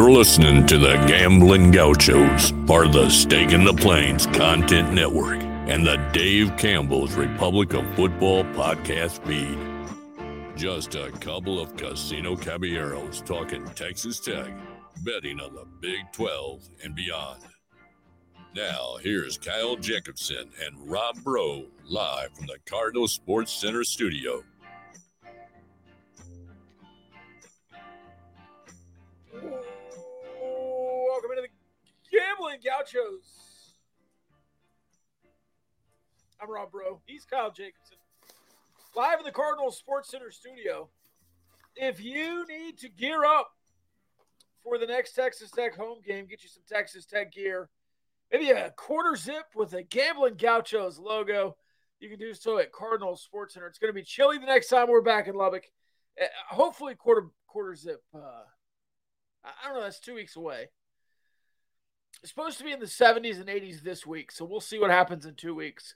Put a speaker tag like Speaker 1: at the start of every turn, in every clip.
Speaker 1: You're listening to the Gambling Gauchos, part of the Stake in the Plains Content Network, and the Dave Campbell's Republic of Football podcast feed. Just a couple of casino caballeros talking Texas Tech, betting on the Big 12 and beyond. Now, here's Kyle Jacobson and Rob Bro live from the Cardinal Sports Center studio.
Speaker 2: Gambling Gauchos. I'm Rob Bro. He's Kyle Jacobson. Live in the Cardinal Sports Center studio. If you need to gear up for the next Texas Tech home game, get you some Texas Tech gear. Maybe a quarter zip with a Gambling Gauchos logo. You can do so at Cardinal Sports Center. It's going to be chilly the next time we're back in Lubbock. Uh, hopefully, quarter quarter zip. Uh, I don't know. That's two weeks away. It's supposed to be in the 70s and 80s this week, so we'll see what happens in two weeks.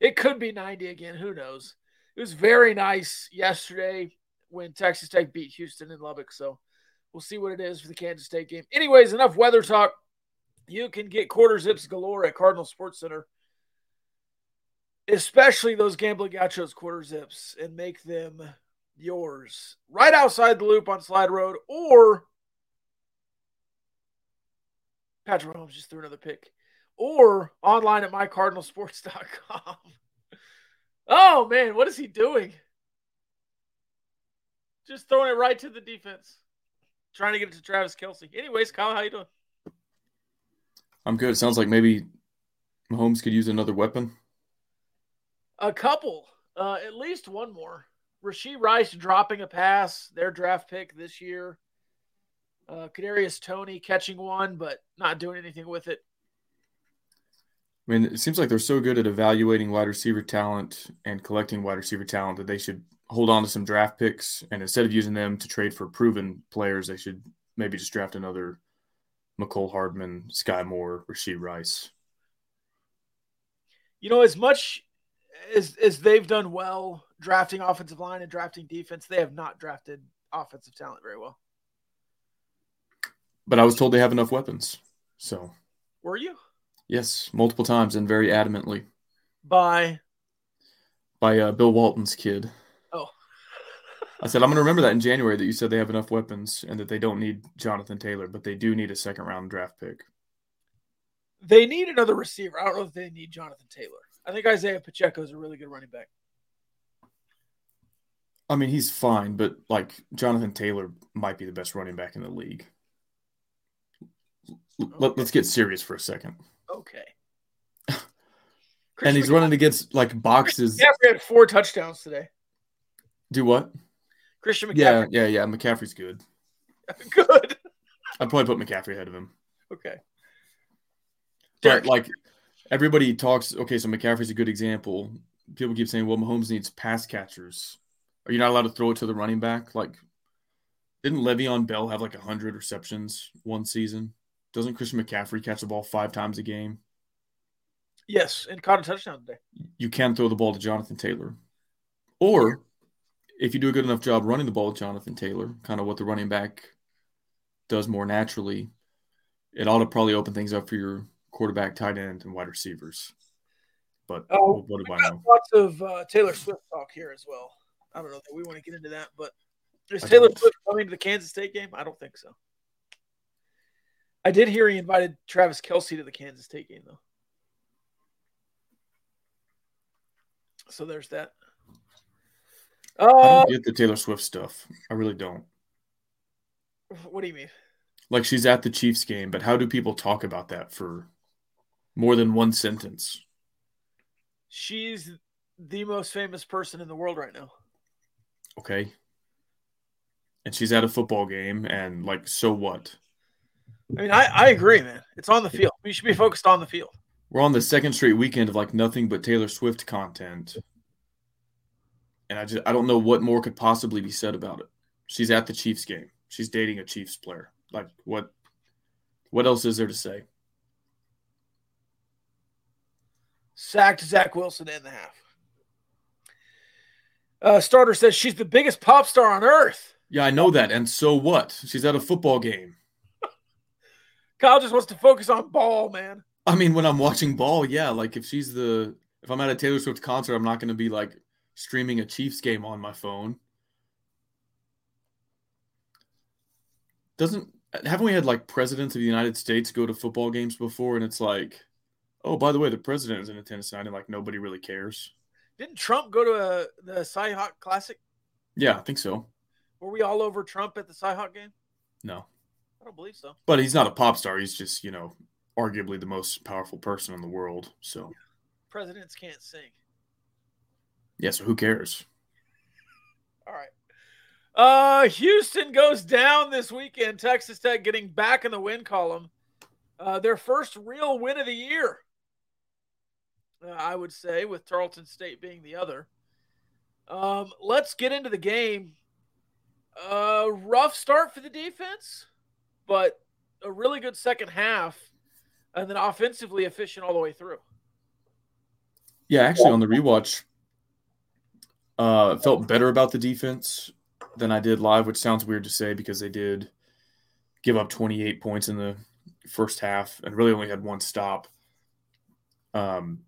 Speaker 2: It could be 90 again. Who knows? It was very nice yesterday when Texas Tech beat Houston in Lubbock, so we'll see what it is for the Kansas State game. Anyways, enough weather talk. You can get quarter zips galore at Cardinal Sports Center, especially those gambling gauchos quarter zips, and make them yours right outside the loop on Slide Road or Patrick Mahomes just threw another pick. Or online at mycardinalsports.com. oh, man, what is he doing? Just throwing it right to the defense. Trying to get it to Travis Kelce. Anyways, Kyle, how you doing?
Speaker 3: I'm good. It sounds like maybe Mahomes could use another weapon.
Speaker 2: A couple. Uh, at least one more. Rashee Rice dropping a pass, their draft pick this year. Uh, Kadarius Toney catching one, but not doing anything with it.
Speaker 3: I mean, it seems like they're so good at evaluating wide receiver talent and collecting wide receiver talent that they should hold on to some draft picks. And instead of using them to trade for proven players, they should maybe just draft another Mecole Hardman, Skyy Moore, Rashee Rice.
Speaker 2: You know, as much as as they've done well drafting offensive line and drafting defense, they have not drafted offensive talent very well.
Speaker 3: But I was told they have enough weapons. So
Speaker 2: were you?
Speaker 3: Yes, multiple times and very adamantly.
Speaker 2: By
Speaker 3: by uh, Bill Walton's kid.
Speaker 2: Oh.
Speaker 3: I said I'm going to remember that in January that you said they have enough weapons and that they don't need Jonathan Taylor, but they do need a second round draft pick.
Speaker 2: They need another receiver. I don't know if they need Jonathan Taylor. I think Isaiah Pacheco is a really good running back.
Speaker 3: I mean, he's fine, but like Jonathan Taylor might be the best running back in the league. Okay. Let, us get serious for a second.
Speaker 2: Okay.
Speaker 3: and he's running against like boxes.
Speaker 2: Yeah, we had four touchdowns today.
Speaker 3: Do what?
Speaker 2: Christian McCaffrey.
Speaker 3: Yeah, yeah, yeah. McCaffrey's good.
Speaker 2: good.
Speaker 3: I'd probably put McCaffrey ahead of him.
Speaker 2: Okay.
Speaker 3: But like everybody talks, okay, so McCaffrey's a good example. People keep saying, well, Mahomes needs pass catchers. Are you not allowed to throw it to the running back? Like, didn't Le'Veon Bell have like 100 receptions one season? Doesn't Christian McCaffrey catch the ball five times a game?
Speaker 2: Yes, and caught a touchdown today.
Speaker 3: You can throw the ball to Jonathan Taylor. Or if you do a good enough job running the ball with Jonathan Taylor, kind of what the running back does more naturally, it ought to probably open things up for your quarterback, tight end, and wide receivers. But
Speaker 2: oh, what do I know? Lots of uh, Taylor Swift talk here as well. I don't know that we want to get into that, but is Taylor Swift coming to the Kansas State game? I don't think so. I did hear he invited Travis Kelce to the Kansas State game, though. So there's that.
Speaker 3: Uh, I don't uh, get the Taylor Swift stuff. I really don't.
Speaker 2: What do you mean?
Speaker 3: Like she's at the Chiefs game, but how do people talk about that for more than one sentence?
Speaker 2: She's the most famous person in the world right now.
Speaker 3: Okay. And she's at a football game, and like, so what?
Speaker 2: I mean, I, I agree, man. It's on the field. We should be focused on the field.
Speaker 3: We're on the second straight weekend of like nothing but Taylor Swift content. And I just I don't know what more could possibly be said about it. She's at the Chiefs game. She's dating a Chiefs player. Like what what else is there to say?
Speaker 2: Sacked Zach Wilson in the half. Uh, starter says she's the biggest pop star on earth.
Speaker 3: Yeah, I know that. And so what? She's at a football game.
Speaker 2: Kyle just wants to focus on ball, man.
Speaker 3: I mean, when I'm watching ball, yeah, like if she's the if I'm at a Taylor Swift concert, I'm not going to be like streaming a Chiefs game on my phone. Doesn't haven't we had like presidents of the United States go to football games before, and it's like, oh, by the way, the president is in attendance tonight, and like nobody really cares.
Speaker 2: Didn't Trump go to a, the Cyhawk Classic?
Speaker 3: Yeah, I think so.
Speaker 2: Were we all over Trump at the Cyhawk game?
Speaker 3: No,
Speaker 2: I don't believe so.
Speaker 3: but he's not a pop star. He's just you know arguably the most powerful person in the world. So
Speaker 2: Presidents can't sing.
Speaker 3: yeah, so who cares?
Speaker 2: All right. Uh, Houston goes down this weekend. Texas Tech getting back in the win column. Uh, their first real win of the year, uh, I would say, with Tarleton State being the other. Um, let's get into the game. Uh, rough start for the defense, but a really good second half, and then offensively efficient all the way through.
Speaker 3: Yeah, actually, on the rewatch, uh, felt better about the defense than I did live, which sounds weird to say because they did give up 28 points in the first half and really only had one stop. Um,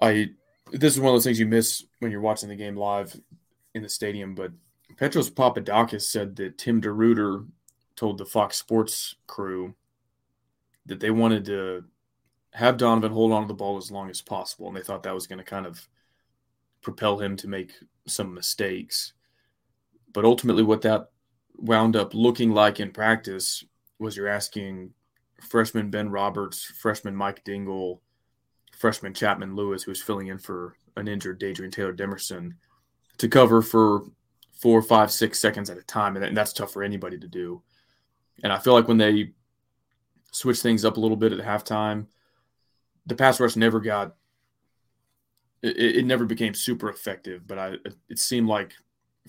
Speaker 3: I this is one of those things you miss when you're watching the game live in the stadium, but Petros Papadakis said that Tim DeRuyter told the Fox Sports crew that they wanted to have Donovan hold on to the ball as long as possible, and they thought that was going to kind of propel him to make some mistakes. But ultimately, what that wound up looking like in practice was you're asking freshman Ben Roberts, freshman Mike Dingle, freshman Chapman Lewis, who was filling in for an injured Dadrian Taylor Demerson, to cover for four, five, six seconds at a time. And that's tough for anybody to do. And I feel like when they switched things up a little bit at halftime, the pass rush never got it, it never became super effective, but I it seemed like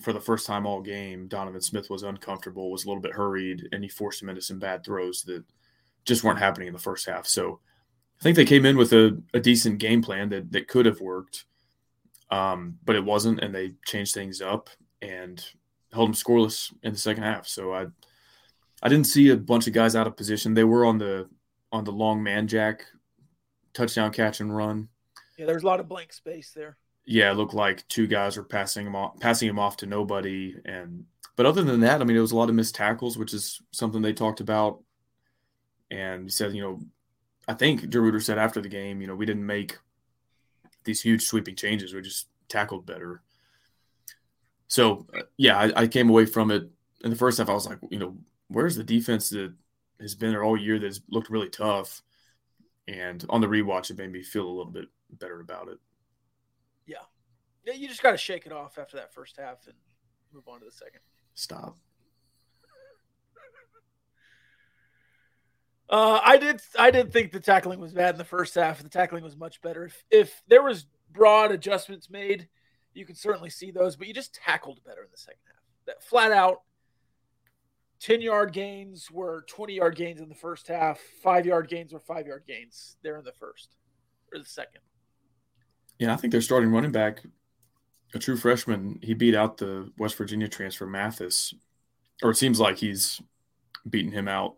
Speaker 3: for the first time all game, Donovan Smith was uncomfortable, was a little bit hurried, and he forced him into some bad throws that just weren't happening in the first half. So I think they came in with a, a decent game plan that that could have worked, um, but it wasn't, and they changed things up and held them scoreless in the second half. So I I didn't see a bunch of guys out of position. They were on the on the long Manjack touchdown catch and run.
Speaker 2: Yeah, there's a lot of blank space there.
Speaker 3: Yeah, it looked like two guys were passing him off, passing him off to nobody, and but other than that, I mean, it was a lot of missed tackles, which is something they talked about. And he said, you know, I think DeRuyter said after the game, you know, we didn't make these huge sweeping changes; we just tackled better. So, uh, yeah, I, I came away from it in the first half. I was like, you know, where's the defense that has been there all year that's looked really tough? And on the rewatch, it made me feel a little bit better about it.
Speaker 2: Yeah. Yeah, you just got to shake it off after that first half and move on to the second.
Speaker 3: Stop.
Speaker 2: Uh, I did. I did think the tackling was bad in the first half. The tackling was much better. If, if there was broad adjustments made, you could certainly see those. But you just tackled better in the second half. That flat out, ten yard gains were twenty yard gains in the first half. Five yard gains were five yard gains there in the first or the second.
Speaker 3: Yeah, I think their starting running back, a true freshman. He beat out the West Virginia transfer Mathis, or it seems like he's beating him out.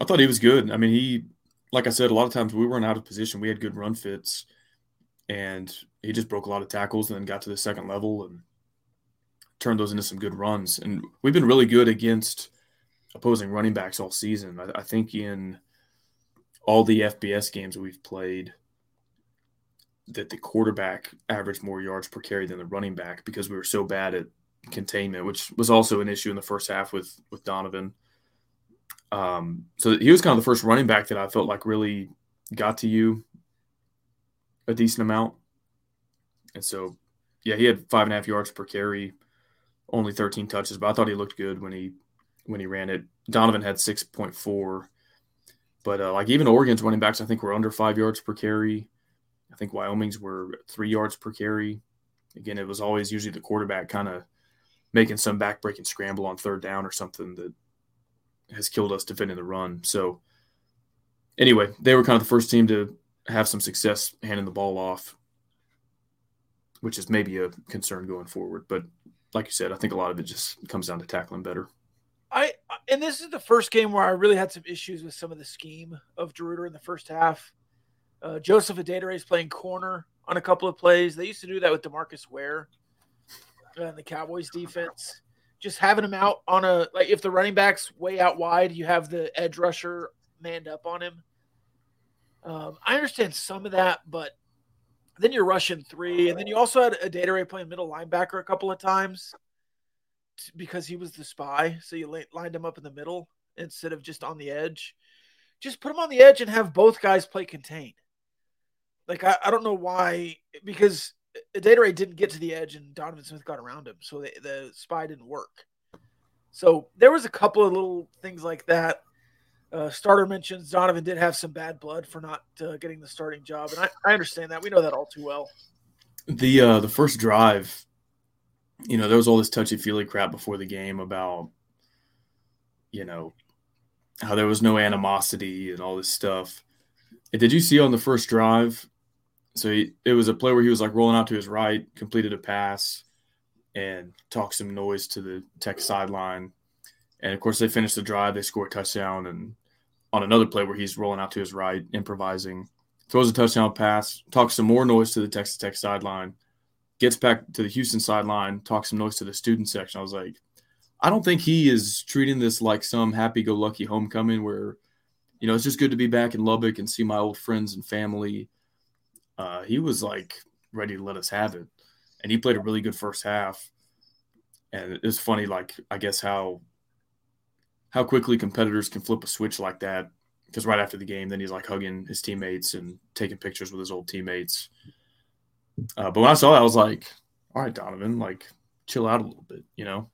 Speaker 3: I thought he was good. I mean, he, like I said, a lot of times we weren't out of position. We had good run fits, and he just broke a lot of tackles and then got to the second level and turned those into some good runs. And we've been really good against opposing running backs all season. I, I think in all the FBS games we've played, that the quarterback averaged more yards per carry than the running back because we were so bad at containment, which was also an issue in the first half with with Donovan. Um, so he was kind of the first running back that I felt like really got to you a decent amount. And so, yeah, he had five and a half yards per carry, only 13 touches, but I thought he looked good when he when he ran it. Donovan had 6.4, but uh, like even Oregon's running backs, I think were under five yards per carry. I think Wyoming's were three yards per carry. Again, it was always usually the quarterback kind of making some backbreaking scramble on third down or something that has killed us defending the run. So, anyway, they were kind of the first team to have some success handing the ball off, which is maybe a concern going forward. But like you said, I think a lot of it just comes down to tackling better.
Speaker 2: And this is the first game where I really had some issues with some of the scheme of DeRuyter in the first half. Uh, Joseph Adedire is playing corner on a couple of plays. They used to do that with Demarcus Ware and the Cowboys defense. Just having him out on a like if the running back's way out wide, you have the edge rusher manned up on him. Um, I understand some of that, but then you're rushing three, and then you also had Adedire playing middle linebacker a couple of times because he was the spy. So you lined him up in the middle instead of just on the edge. Just put him on the edge and have both guys play contained. Like I, I don't know why because Adedire didn't get to the edge and Donovan Smith got around him, so the, the spy didn't work. So there was a couple of little things like that. Uh, starter mentions Donovan did have some bad blood for not uh, getting the starting job, and I, I understand that. We know that all too well.
Speaker 3: The uh, the first drive you know, there was all this touchy feely crap before the game about, you know, how there was no animosity and all this stuff. And did you see on the first drive? So he, it was a play where he was like rolling out to his right, completed a pass, and talked some noise to the tech sideline. And of course, they finished the drive. They score a touchdown. And on another play where he's rolling out to his right, improvising, throws a touchdown pass, talks some more noise to the Texas Tech sideline, gets back to the Houston sideline, talks some noise to the student section. I was like, I don't think he is treating this like some happy go lucky homecoming where, you know, it's just good to be back in Lubbock and see my old friends and family. Uh, he was like ready to let us have it. And he played a really good first half. And it's funny, like, I guess how how quickly competitors can flip a switch like that. Because right after the game, then he's like hugging his teammates and taking pictures with his old teammates. Uh, but when I saw that, I was like, all right, Donovan, like chill out a little bit, you know.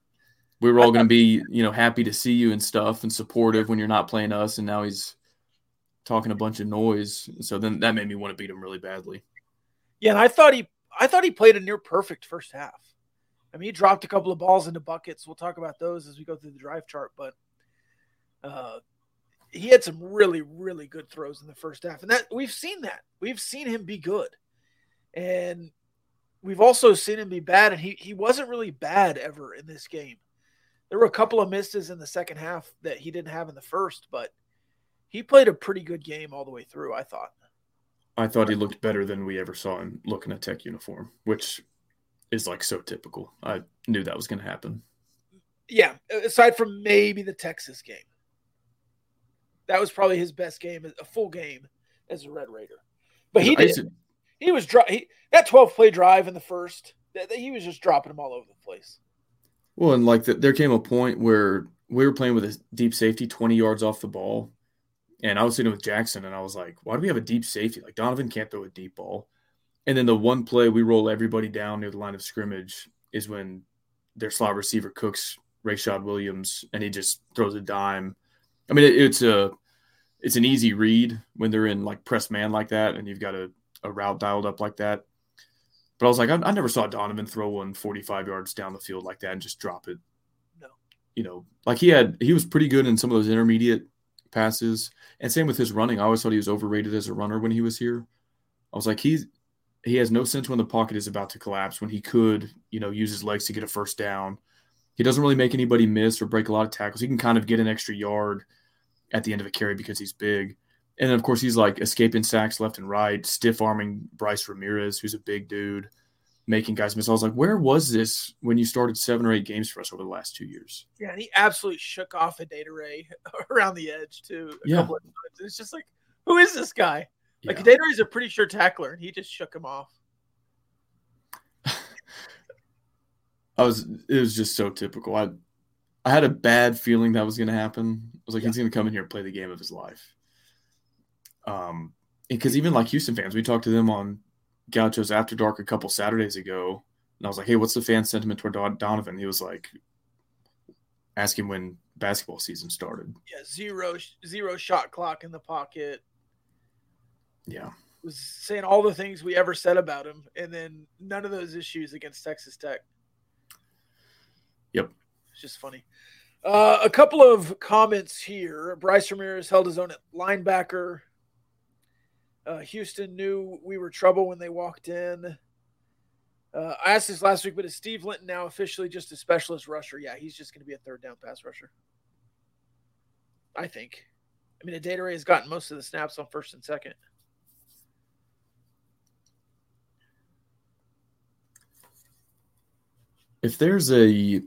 Speaker 3: We were all going to be, you know, happy to see you and stuff and supportive when you're not playing us. And now he's talking a bunch of noise. So then that made me want to beat him really badly.
Speaker 2: Yeah, and I thought he, I thought he played a near perfect first half. I mean, he dropped a couple of balls into buckets. We'll talk about those as we go through the drive chart, but uh, he had some really, really good throws in the first half, and that we've seen that. We've seen him be good. And we've also seen him be bad, and he, he wasn't really bad ever in this game. There were a couple of misses in the second half that he didn't have in the first, but he played a pretty good game all the way through, I thought.
Speaker 3: I thought he looked better than we ever saw him look in a tech uniform, which is like so typical. I knew that was going to happen.
Speaker 2: Yeah, aside from maybe the Texas game. That was probably his best game, a full game as a Red Raider. But he did. He was dro- he, that 12 play drive in the first. He was just dropping them all over the place.
Speaker 3: Well, and like the, there came a point where we were playing with a deep safety 20 yards off the ball. And I was sitting with Jackson and I was like, why do we have a deep safety? Like Donovan can't throw a deep ball. And then the one play we roll everybody down near the line of scrimmage is when their slot receiver cooks Rayshad Williams and he just throws a dime. I mean, it, it's a it's an easy read when they're in like press man like that, and you've got a a route dialed up like that. But I was like, I, I, never saw Donovan throw one 45 yards down the field like that and just drop it.
Speaker 2: No.
Speaker 3: You know, like he had, he was pretty good in some of those intermediate passes. And same with his running. I always thought he was overrated as a runner when he was here. I was like, he's, he has no sense when the pocket is about to collapse, when he could, you know, use his legs to get a first down. He doesn't really make anybody miss or break a lot of tackles. He can kind of get an extra yard at the end of a carry because he's big. And of course, he's like escaping sacks left and right, stiff arming Bryce Ramirez, who's a big dude, making guys miss. I was like, where was this when you started seven or eight games for us over the last two years?
Speaker 2: Yeah, and he absolutely shook off Adedire around the edge, too.
Speaker 3: yeah.
Speaker 2: It's just like, who is this guy? Like, yeah. is a pretty sure tackler, and he just shook him off.
Speaker 3: I was, it was just so typical. I, I had a bad feeling that was going to happen. I was like, yeah. he's going to come in here and play the game of his life. Um, because even like Houston fans, we talked to them on Gauchos After Dark a couple Saturdays ago, and I was like, "Hey, what's the fan sentiment toward Donovan?" He was like, asking when basketball season started.
Speaker 2: Yeah, zero zero shot clock in the pocket.
Speaker 3: Yeah,
Speaker 2: was saying all the things we ever said about him, and then none of those issues against Texas Tech.
Speaker 3: Yep,
Speaker 2: it's just funny. Uh, a couple of comments here. Bryce Ramirez held his own at linebacker. Uh, Houston knew we were trouble when they walked in. Uh, I asked this last week, but is Steve Linton now officially just a specialist rusher? Yeah, he's just going to be a third down pass rusher. I think. I mean, Adedire has gotten most of the snaps on first and second.
Speaker 3: If there's a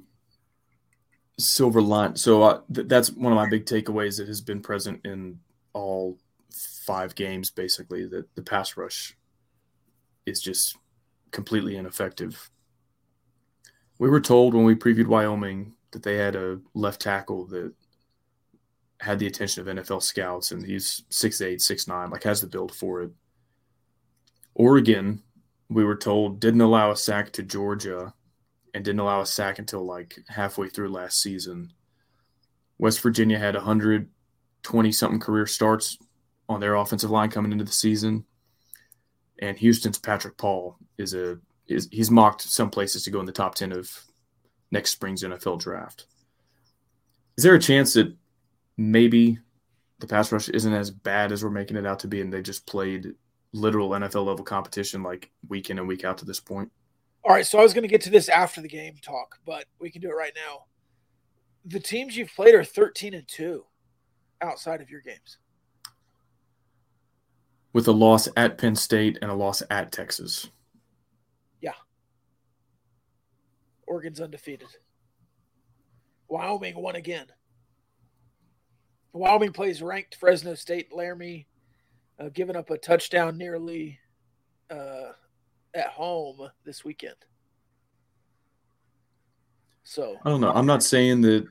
Speaker 3: silver line, so uh, th- that's one of my big takeaways that has been present in all five games, basically, that the pass rush is just completely ineffective. We were told when we previewed Wyoming that they had a left tackle that had the attention of NFL scouts, and he's 6'8, 6'9, like has the build for it. Oregon, we were told, didn't allow a sack to Georgia and didn't allow a sack until like halfway through last season. West Virginia had 120 something career starts on their offensive line coming into the season. And Houston's Patrick Paul is a is he's mocked some places to go in the top 10 of next spring's NFL draft. Is there a chance that maybe the pass rush isn't as bad as we're making it out to be and they just played literal NFL level competition like week in and week out to this point?
Speaker 2: All right, so I was going to get to this after the game talk, but we can do it right now. The teams you've played are 13 and 2 outside of your games.
Speaker 3: With a loss at Penn State and a loss at Texas.
Speaker 2: Yeah. Oregon's undefeated. Wyoming won again. Wyoming plays ranked Fresno State. Laramie uh, giving up a touchdown nearly uh, at home this weekend. So
Speaker 3: I don't know. I'm not saying that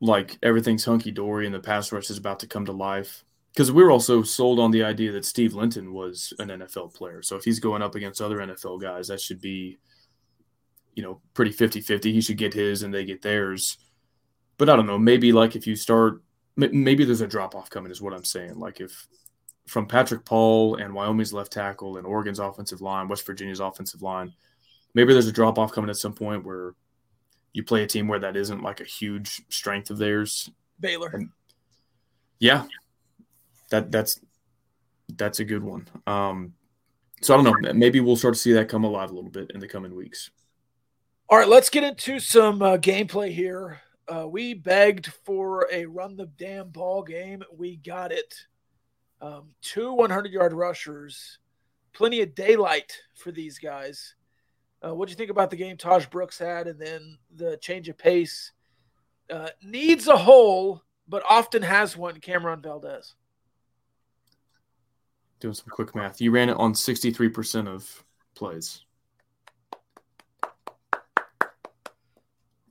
Speaker 3: like everything's hunky dory and the pass rush is about to come to life because we're also sold on the idea that Steve Linton was an NFL player. So if he's going up against other NFL guys, that should be, you know, pretty 50 50. He should get his and they get theirs. But I don't know. Maybe like if you start, maybe there's a drop off coming, is what I'm saying. Like if from Patrick Paul and Wyoming's left tackle and Oregon's offensive line, West Virginia's offensive line, maybe there's a drop off coming at some point where you play a team where that isn't like a huge strength of theirs.
Speaker 2: Baylor. And
Speaker 3: yeah, that that's that's a good one. Um, so I don't know. Maybe we'll start to see that come alive a little bit in the coming weeks.
Speaker 2: All right, let's get into some uh, gameplay here. Uh, we begged for a run the damn ball game. We got it. Um, two 100 yard rushers, plenty of daylight for these guys. Uh, what do you think about the game Tahj Brooks had and then the change of pace? Uh, needs a hole, but often has one, Cam'Ron Valdez.
Speaker 3: Doing some quick math. You ran it on 63% of plays.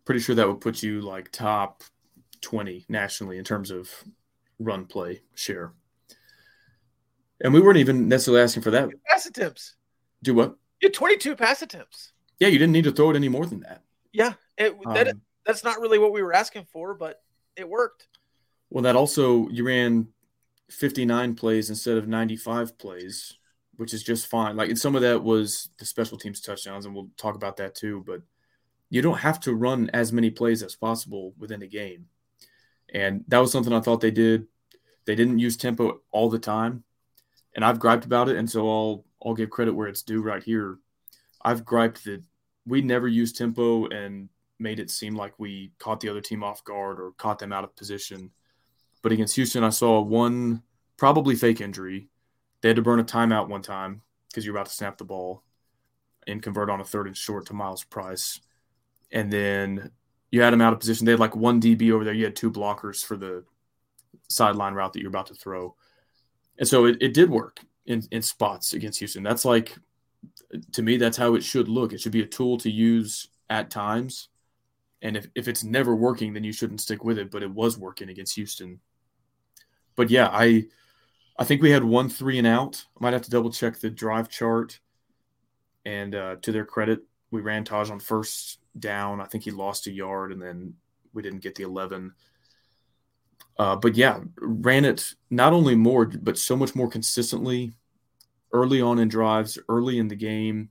Speaker 3: Pretty sure that would put you like top 20 nationally in terms of run play share. And we weren't even necessarily asking for that.
Speaker 2: Pass attempts.
Speaker 3: Do what?
Speaker 2: You had 22 pass attempts.
Speaker 3: Yeah, you didn't need to throw it any more than that.
Speaker 2: Yeah, it, that, um, that's not really what we were asking for, but it worked.
Speaker 3: Well, that also you ran 59 plays instead of 95 plays, which is just fine. Like, and some of that was the special teams touchdowns, and we'll talk about that too. But you don't have to run as many plays as possible within a game, and that was something I thought they did. They didn't use tempo all the time, and I've griped about it, and so I'll I'll give credit where it's due right here. I've griped that we never used tempo and made it seem like we caught the other team off guard or caught them out of position. But against Houston, I saw one probably fake injury. They had to burn a timeout one time because you're about to snap the ball and convert on a third and short to Myles Price. And then you had them out of position. They had like one DB over there. You had two blockers for the sideline route that you're about to throw. And so it, it did work in, in spots against Houston. That's like, to me, that's how it should look. It should be a tool to use at times. And if, if it's never working, then you shouldn't stick with it. But it was working against Houston. But yeah, I I think we had one three and out. I might have to double check the drive chart. And uh, to their credit, we ran Tahj on first down. I think he lost a yard, and then we didn't get the 11. Uh, but yeah, ran it not only more, but so much more consistently early on in drives, early in the game.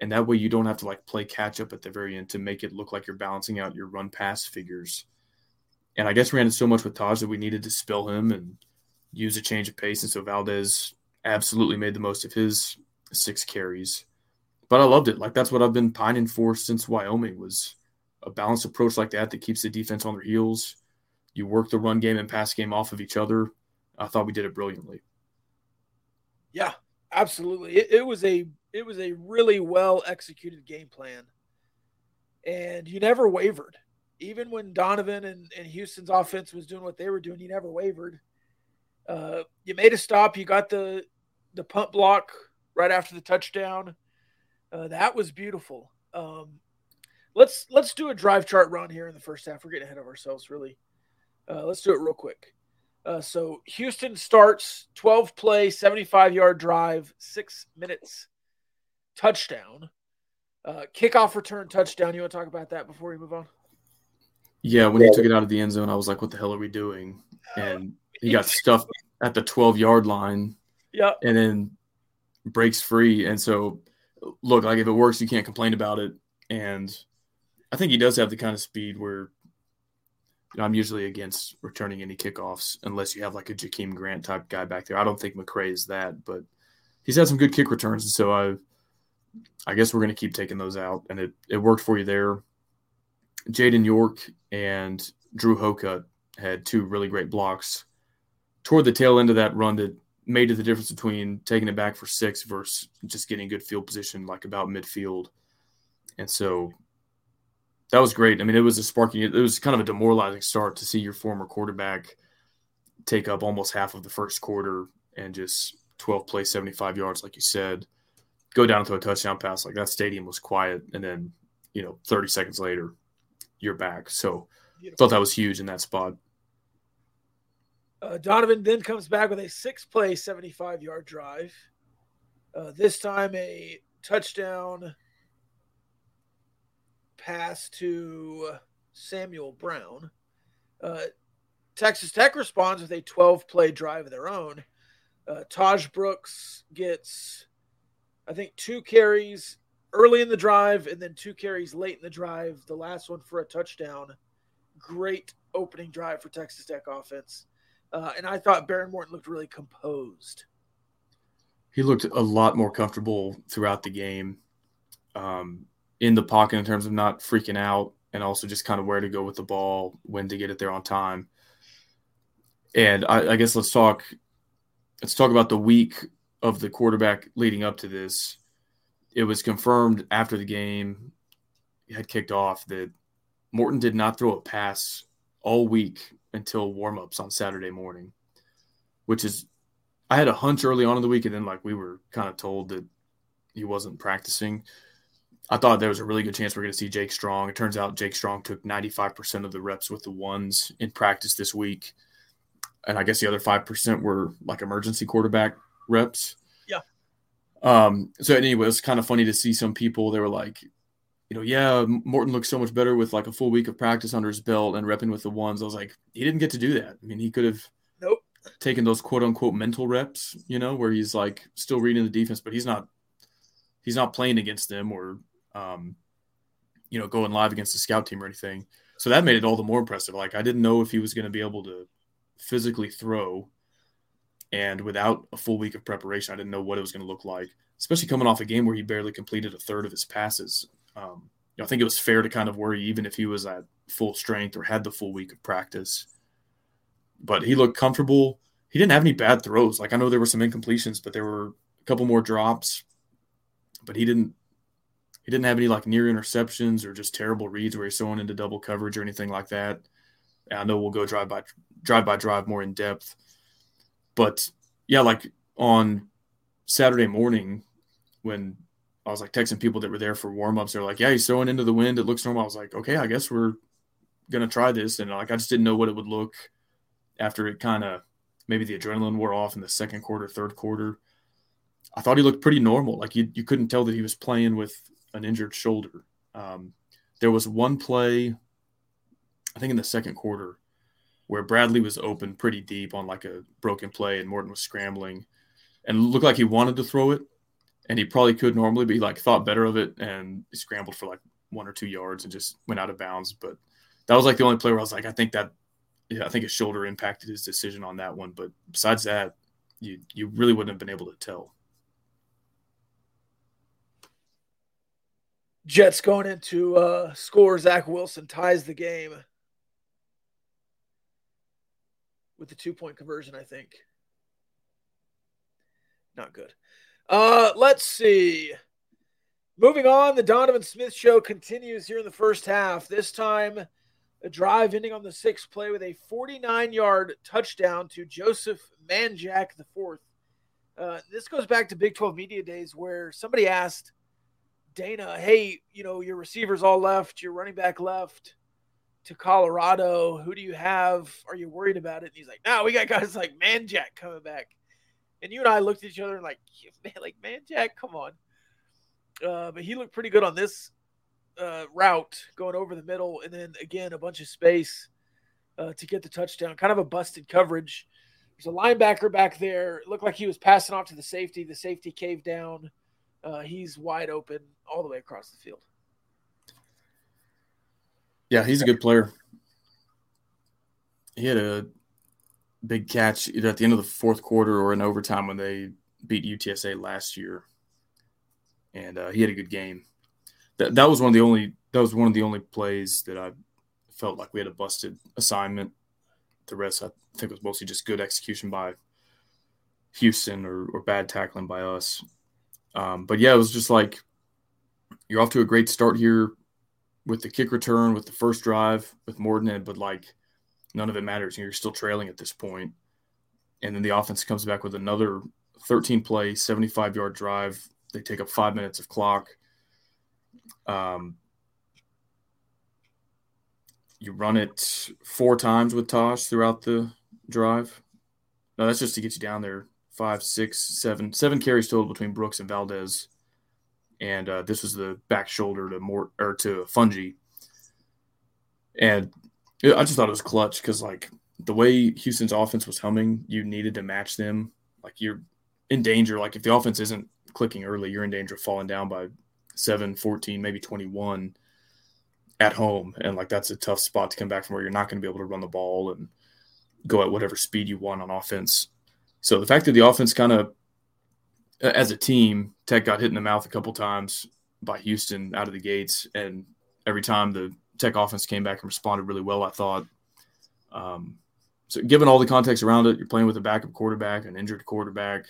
Speaker 3: And that way you don't have to like play catch up at the very end to make it look like you're balancing out your run pass figures. And I guess we ran so much with Tahj that we needed to spill him and use a change of pace. And so Valdez absolutely made the most of his six carries. But I loved it. Like that's what I've been pining for since Wyoming was a balanced approach like that that keeps the defense on their heels you work the run game and pass game off of each other. I thought we did it brilliantly.
Speaker 2: Yeah, absolutely. It, it was a it was a really well executed game plan, and you never wavered. Even when Donovan and, and Houston's offense was doing what they were doing, he never wavered. Uh, you made a stop. You got the the punt block right after the touchdown. Uh, that was beautiful. Um, let's let's do a drive chart run here in the first half. We're getting ahead of ourselves, really. Uh, let's do it real quick. Uh, so Houston starts 12 play, 75 yard drive, six minutes, touchdown, uh, kickoff return touchdown. You want to talk about that before we move on?
Speaker 3: Yeah, when he took it out of the end zone, I was like, "What the hell are we doing?" And he got stuffed at the 12 yard line.
Speaker 2: Yeah,
Speaker 3: and then breaks free. And so, look, like if it works, you can't complain about it. And I think he does have the kind of speed where you know, I'm usually against returning any kickoffs unless you have like a Jakeem Grant type guy back there. I don't think McCray is that, but he's had some good kick returns, and so I, I guess we're going to keep taking those out, and it it worked for you there. Jaden York and Drew Hoka had two really great blocks toward the tail end of that run that made it the difference between taking it back for six versus just getting good field position, like about midfield. And so that was great. I mean, it was a sparking, it was kind of a demoralizing start to see your former quarterback take up almost half of the first quarter and just 12 play, 75 yards, like you said, go down to a touchdown pass. Like that stadium was quiet. And then, you know, 30 seconds later, you're back. So Beautiful. thought that was huge in that spot.
Speaker 2: Uh, Donovan then comes back with a six play, 75 yard drive. Uh, this time a touchdown pass to Samuel Brown. Uh, Texas Tech responds with a 12 play drive of their own. Uh, Tahj Brooks gets, I think, two carries early in the drive and then two carries late in the drive. The last one for a touchdown. Great opening drive for Texas Tech offense. Uh, and I thought Behren Morton looked really composed.
Speaker 3: He looked a lot more comfortable throughout the game. Um, in the pocket in terms of not freaking out and also just kind of where to go with the ball, when to get it there on time. And I, I guess let's talk let's talk about the week of the quarterback leading up to this. It was confirmed after the game had kicked off that Morton did not throw a pass all week until warmups on Saturday morning, which is I had a hunch early on in the week, and then like we were kind of told that he wasn't practicing. I thought there was a really good chance we are going to see Jake Strong. It turns out Jake Strong took 95% of the reps with the ones in practice this week. And I guess the other 5% were like emergency quarterback reps. Um, so anyway, it's kind of funny to see some people, they were like, you know, yeah, Morton looks so much better with like a full week of practice under his belt and repping with the ones. I was like, he didn't get to do that. I mean, he could have
Speaker 2: nope.
Speaker 3: taken those quote unquote mental reps, you know, where he's like still reading the defense, but he's not he's not playing against them or um, you know, going live against the scout team or anything. So that made it all the more impressive. Like I didn't know if he was going to be able to physically throw, and without a full week of preparation, I didn't know what it was going to look like. Especially coming off a game where he barely completed a third of his passes. Um, you know, I think it was fair to kind of worry, even if he was at full strength or had the full week of practice. But he looked comfortable. He didn't have any bad throws. Like I know there were some incompletions, but there were a couple more drops. But he didn't he didn't have any like near interceptions or just terrible reads where he's throwing into double coverage or anything like that. And I know we'll go drive by drive by drive more in depth, but yeah, like on Saturday morning when I was like texting people that were there for warmups, they're like, "Yeah, he's throwing into the wind. It looks normal." I was like, "Okay, I guess we're gonna try this." And like, I just didn't know what it would look after it kind of maybe the adrenaline wore off in the second quarter, third quarter. I thought he looked pretty normal. Like you, you couldn't tell that he was playing with an injured shoulder. Um, there was one play, I think in the second quarter, where Bradley was open pretty deep on like a broken play, and Morton was scrambling, and looked like he wanted to throw it, and he probably could normally, but he like thought better of it and scrambled for like one or two yards and just went out of bounds. But that was like the only play where I was like, I think that, yeah, I think his shoulder impacted his decision on that one. But besides that, you you really wouldn't have been able to tell.
Speaker 2: Jets going into uh, score. Zach Wilson ties the game. With the two point conversion, I think. Not good. Uh, let's see. Moving on, the Donovan Smith show continues here in the first half. This time, a drive ending on the sixth play with a 49 yard touchdown to Joseph Manjack the fourth. Uh, this goes back to Big 12 media days where somebody asked Dana, hey, you know, your receivers all left, your running back left to Colorado. Who do you have? Are you worried about it? And he's like, no, we got guys like Manjack coming back. And you and I looked at each other and like, man, like Manjack, come on. Uh, but he looked pretty good on this uh, route going over the middle, and then again a bunch of space uh, to get the touchdown. Kind of a busted coverage. There's a linebacker back there. It looked like he was passing off to the safety. The safety caved down. Uh, he's wide open all the way across the field.
Speaker 3: Yeah, he's a good player. He had a big catch either at the end of the fourth quarter or in overtime when they beat UTSA last year, and uh, he had a good game. That that was one of the only that was one of the only plays that I felt like we had a busted assignment. The rest, I think, was mostly just good execution by Houston or, or bad tackling by us. Um, but yeah, it was just like you're off to a great start here with the kick return, with the first drive, with Morton, but like none of it matters. You're still trailing at this point. And then the offense comes back with another 13 play, 75 yard drive. They take up five minutes of clock. Um, you run it four times with Tosh throughout the drive. No, that's just to get you down there. Five, six, seven, seven carries total between Brooks and Valdez, and uh, this was the back shoulder to more or to Fouonji. And I just thought it was clutch because like the way Houston's offense was humming, you needed to match them. Like you're in danger. Like if the offense isn't clicking early, you're in danger of falling down by 7, 14, maybe 21 at home. And like that's a tough spot to come back from where you're not going to be able to run the ball and go at whatever speed you want on offense. So the fact that the offense kind of, as a team, Tech got hit in the mouth a couple times by Houston out of the gates. And every time the Tech offense came back and responded really well, I thought. Um, so, given all the context around it, you're playing with a backup quarterback, an injured quarterback.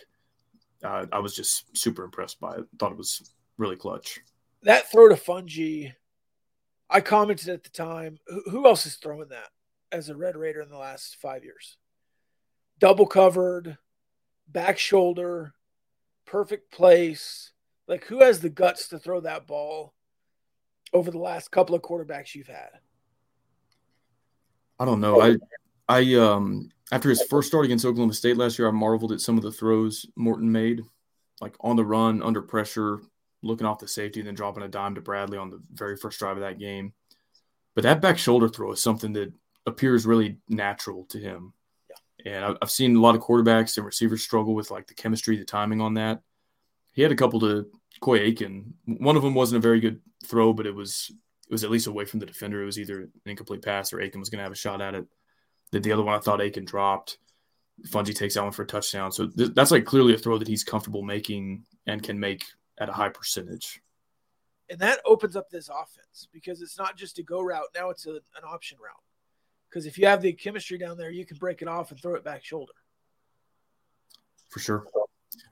Speaker 3: Uh, I was just super impressed by it. Thought it was really clutch.
Speaker 2: That throw to Fouonji, I commented at the time. Who else is throwing that as a Red Raider in the last five years? Double covered, back shoulder, perfect place. Like, who has the guts to throw that ball over the last couple of quarterbacks you've had?
Speaker 3: I don't know. I, I, um, after his first start against Oklahoma State last year, I marveled at some of the throws Morton made, like on the run, under pressure, looking off the safety, and then dropping a dime to Bradley on the very first drive of that game. But that back shoulder throw is something that appears really natural to him. And I've seen a lot of quarterbacks and receivers struggle with like the chemistry, the timing on that. He had a couple to Coy Eakin. One of them wasn't a very good throw, but it was it was at least away from the defender. It was either an incomplete pass or Eakin was going to have a shot at it. The, the other one I thought Eakin dropped. Fouonji takes that one for a touchdown. So th- that's like clearly a throw that he's comfortable making and can make at a high percentage.
Speaker 2: And that opens up this offense because it's not just a go route. Now it's a, an option route. Because if you have the chemistry down there, you can break it off and throw it back shoulder.
Speaker 3: For sure.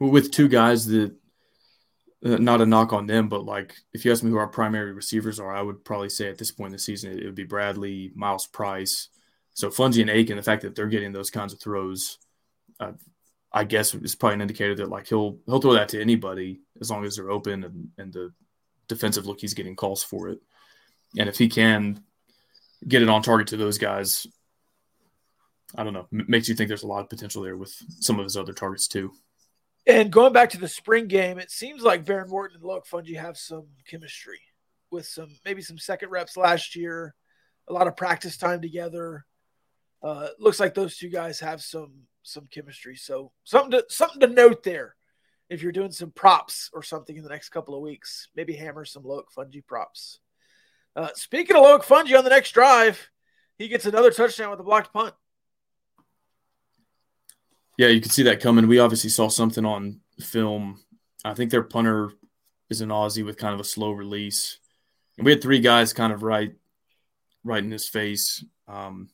Speaker 3: With two guys that uh, not a knock on them, but like if you ask me who our primary receivers are, I would probably say at this point in the season it would be Bradley, Myles Price. So Fouonji and Eakin, the fact that they're getting those kinds of throws, uh, I guess is probably an indicator that like he'll he'll throw that to anybody as long as they're open and, and the defensive look he's getting calls for it. And if he can get it on target to those guys, I don't know, makes you think there's a lot of potential there with some of his other targets too.
Speaker 2: And going back to the spring game, it seems like Behren Morton and Loic Fouonji have some chemistry with some maybe some second reps last year, a lot of practice time together. Uh, looks like those two guys have some some chemistry. So something to something to note there. If you're doing some props or something in the next couple of weeks, maybe hammer some Loic Fouonji props. Uh, speaking of Loic Fouonji on the next drive, he gets another touchdown with a blocked punt.
Speaker 3: Yeah, you could see that coming. We obviously saw something on film. I think their punter is an Aussie with kind of a slow release. And we had three guys kind of right right in his face. Um,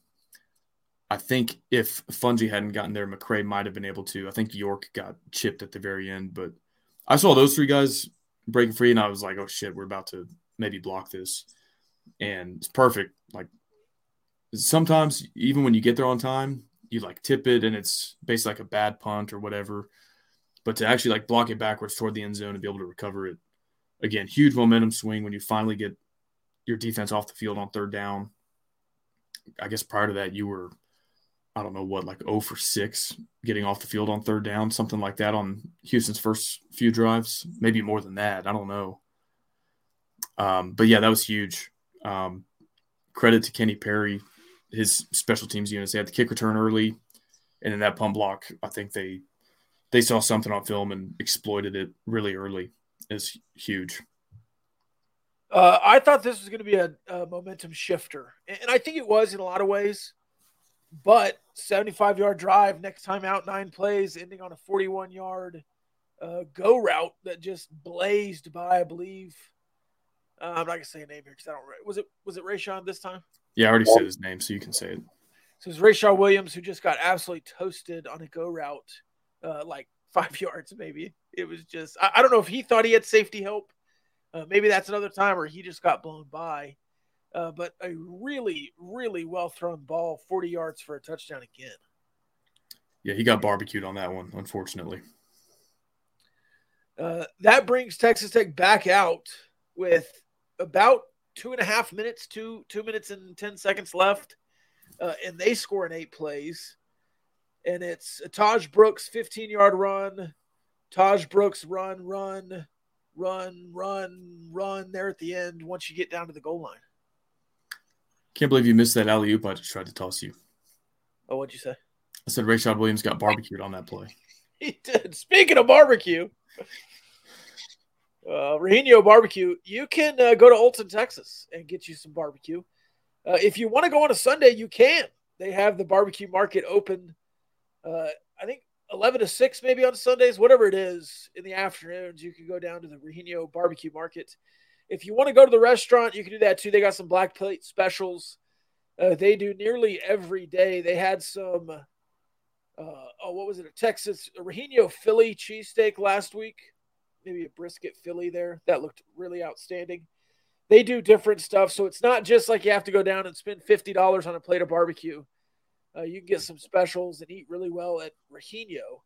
Speaker 3: I think if Fouonji hadn't gotten there, McCray might have been able to. I think York got chipped at the very end, but I saw those three guys breaking free, and I was like, "Oh shit, we're about to maybe block this," and it's perfect. Like sometimes, even when you get there on time, you like tip it, and it's basically like a bad punt or whatever. But to actually like block it backwards toward the end zone and be able to recover it, again, huge momentum swing when you finally get your defense off the field on third down. I guess prior to that, you were I don't know what, like 0 for 6 getting off the field on third down, something like that on Houston's first few drives, maybe more than that. I don't know. Um, but yeah, that was huge. Um, credit to Kenny Perry, his special teams units. They had the kick return early, and then that punt block. I think they they saw something on film and exploited it really early. Is huge.
Speaker 2: Uh, I thought this was going to be a, a momentum shifter, and I think it was in a lot of ways. But 75 yard drive, next time out, nine plays, ending on a 41 yard uh, go route that just blazed by, I believe. Uh, I'm not gonna say a name here because I don't. Was it was it Rayshon this time?
Speaker 3: Yeah, I already said his name, so you can say it.
Speaker 2: So it's Rayshon Williams who just got absolutely toasted on a go route, uh, like five yards maybe. It was just I, I, don't know if he thought he had safety help. Uh, maybe that's another time where he just got blown by. Uh, but a really, really well thrown ball, 40 yards for a touchdown again.
Speaker 3: Yeah, he got barbecued on that one, unfortunately.
Speaker 2: Uh, that brings Texas Tech back out with about two and a half minutes, two two minutes and ten seconds left, uh, and they score in eight plays. And it's a Tahj Brooks 15 yard run, Tahj Brooks run, run, run, run, run there at the end once you get down to the goal line.
Speaker 3: Can't believe you missed that alley oop I just tried to toss you.
Speaker 2: Oh, what'd you say?
Speaker 3: I said Rayshad Williams got barbecued on that play.
Speaker 2: He did. Speaking of barbecue, uh, Barbecue, you can uh, go to Olton, Texas, and get you some barbecue. Uh, if you want to go on a Sunday, you can. They have the barbecue market open. Uh, I think eleven to six, maybe on Sundays, whatever it is, in the afternoons. You can go down to the Rahino Barbecue Market if you want to go to the restaurant, you can do that too. They got some black plate specials. Uh, they do nearly every day. They had some, uh, oh, what was it? A Texas a Philly cheesesteak last week. Maybe a brisket Philly there. That looked really outstanding. They do different stuff. So it's not just like you have to go down and spend $50 on a plate of barbecue. Uh, you can get some specials and eat really well at Rahino.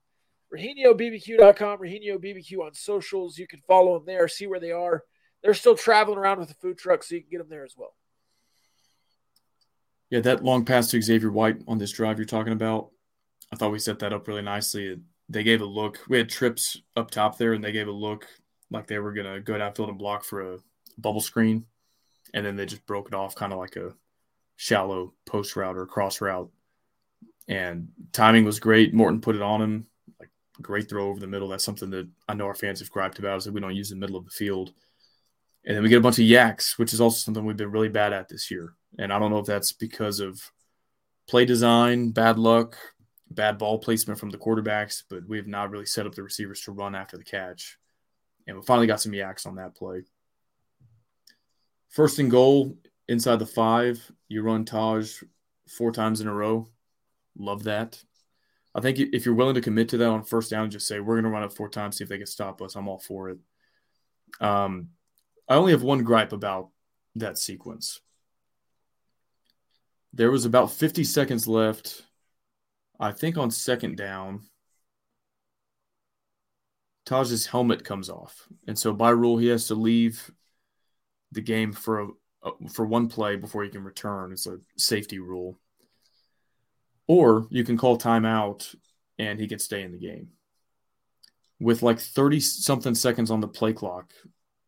Speaker 2: RahinoBBQ.com, Rahino BBQ on socials. You can follow them there, see where they are they're still traveling around with a food truck, so you can get them there as well.
Speaker 3: Yeah, that long pass to Xavier White on this drive you're talking about, I thought we set that up really nicely. They gave a look. We had trips up top there, and they gave a look like they were to go downfield and block for a bubble screen. And then they just broke it off kind of like a shallow post route or cross route. And timing was great. Morton put it on him. Like great throw over the middle. That's something that I know our fans have griped about is that we don't use the middle of the field. And then we get a bunch of YACs, which is also something we've been really bad at this year. And I don't know if that's because of play design, bad luck, bad ball placement from the quarterbacks, but we have not really set up the receivers to run after the catch. And we finally got some YACs on that play. First and goal inside the five, you run Tahj four times in a row. Love that. I think if you're willing to commit to that on first down, just say we're going to run it four times, see if they can stop us. I'm all for it. Um, I only have one gripe about that sequence. There was about 50 seconds left. I think on second down, Tahj's helmet comes off. And so by rule, he has to leave the game for a, for one play before he can return. It's a safety rule. Or you can call timeout and he can stay in the game. With like 30 something seconds on the play clock,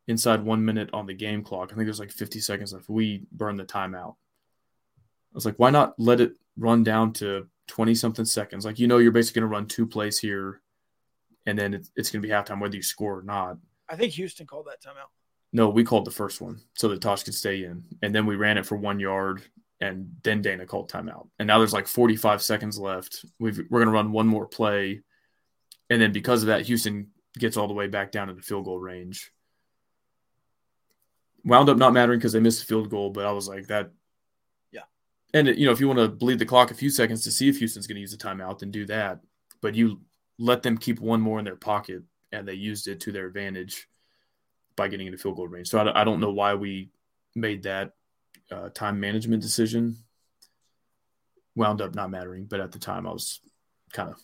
Speaker 3: inside one minute on the game clock. I think there's like 50 seconds left. We burn the timeout. I was like, why not let it run down to 20 something seconds? Like, you know, you're basically going to run two plays here, and then it's, it's going to be halftime whether you score or not.
Speaker 2: I think Houston called that timeout.
Speaker 3: No, we called the first one so that Tosh could stay in. And then we ran it for one yard, and then Dana called timeout. And now there's like 45 seconds left. We've, we're going to run one more play. And then because of that, Houston gets all the way back down to the field goal range wound up not mattering because they missed a field goal, but I was like that. And you know, if you want to bleed the clock a few seconds to see if Houston's going to use a timeout, then do that. But you let them keep one more in their pocket, and they used it to their advantage by getting into field goal range. So I, I don't know why we made that uh, time management decision. Wound up not mattering, but at the time I was kind of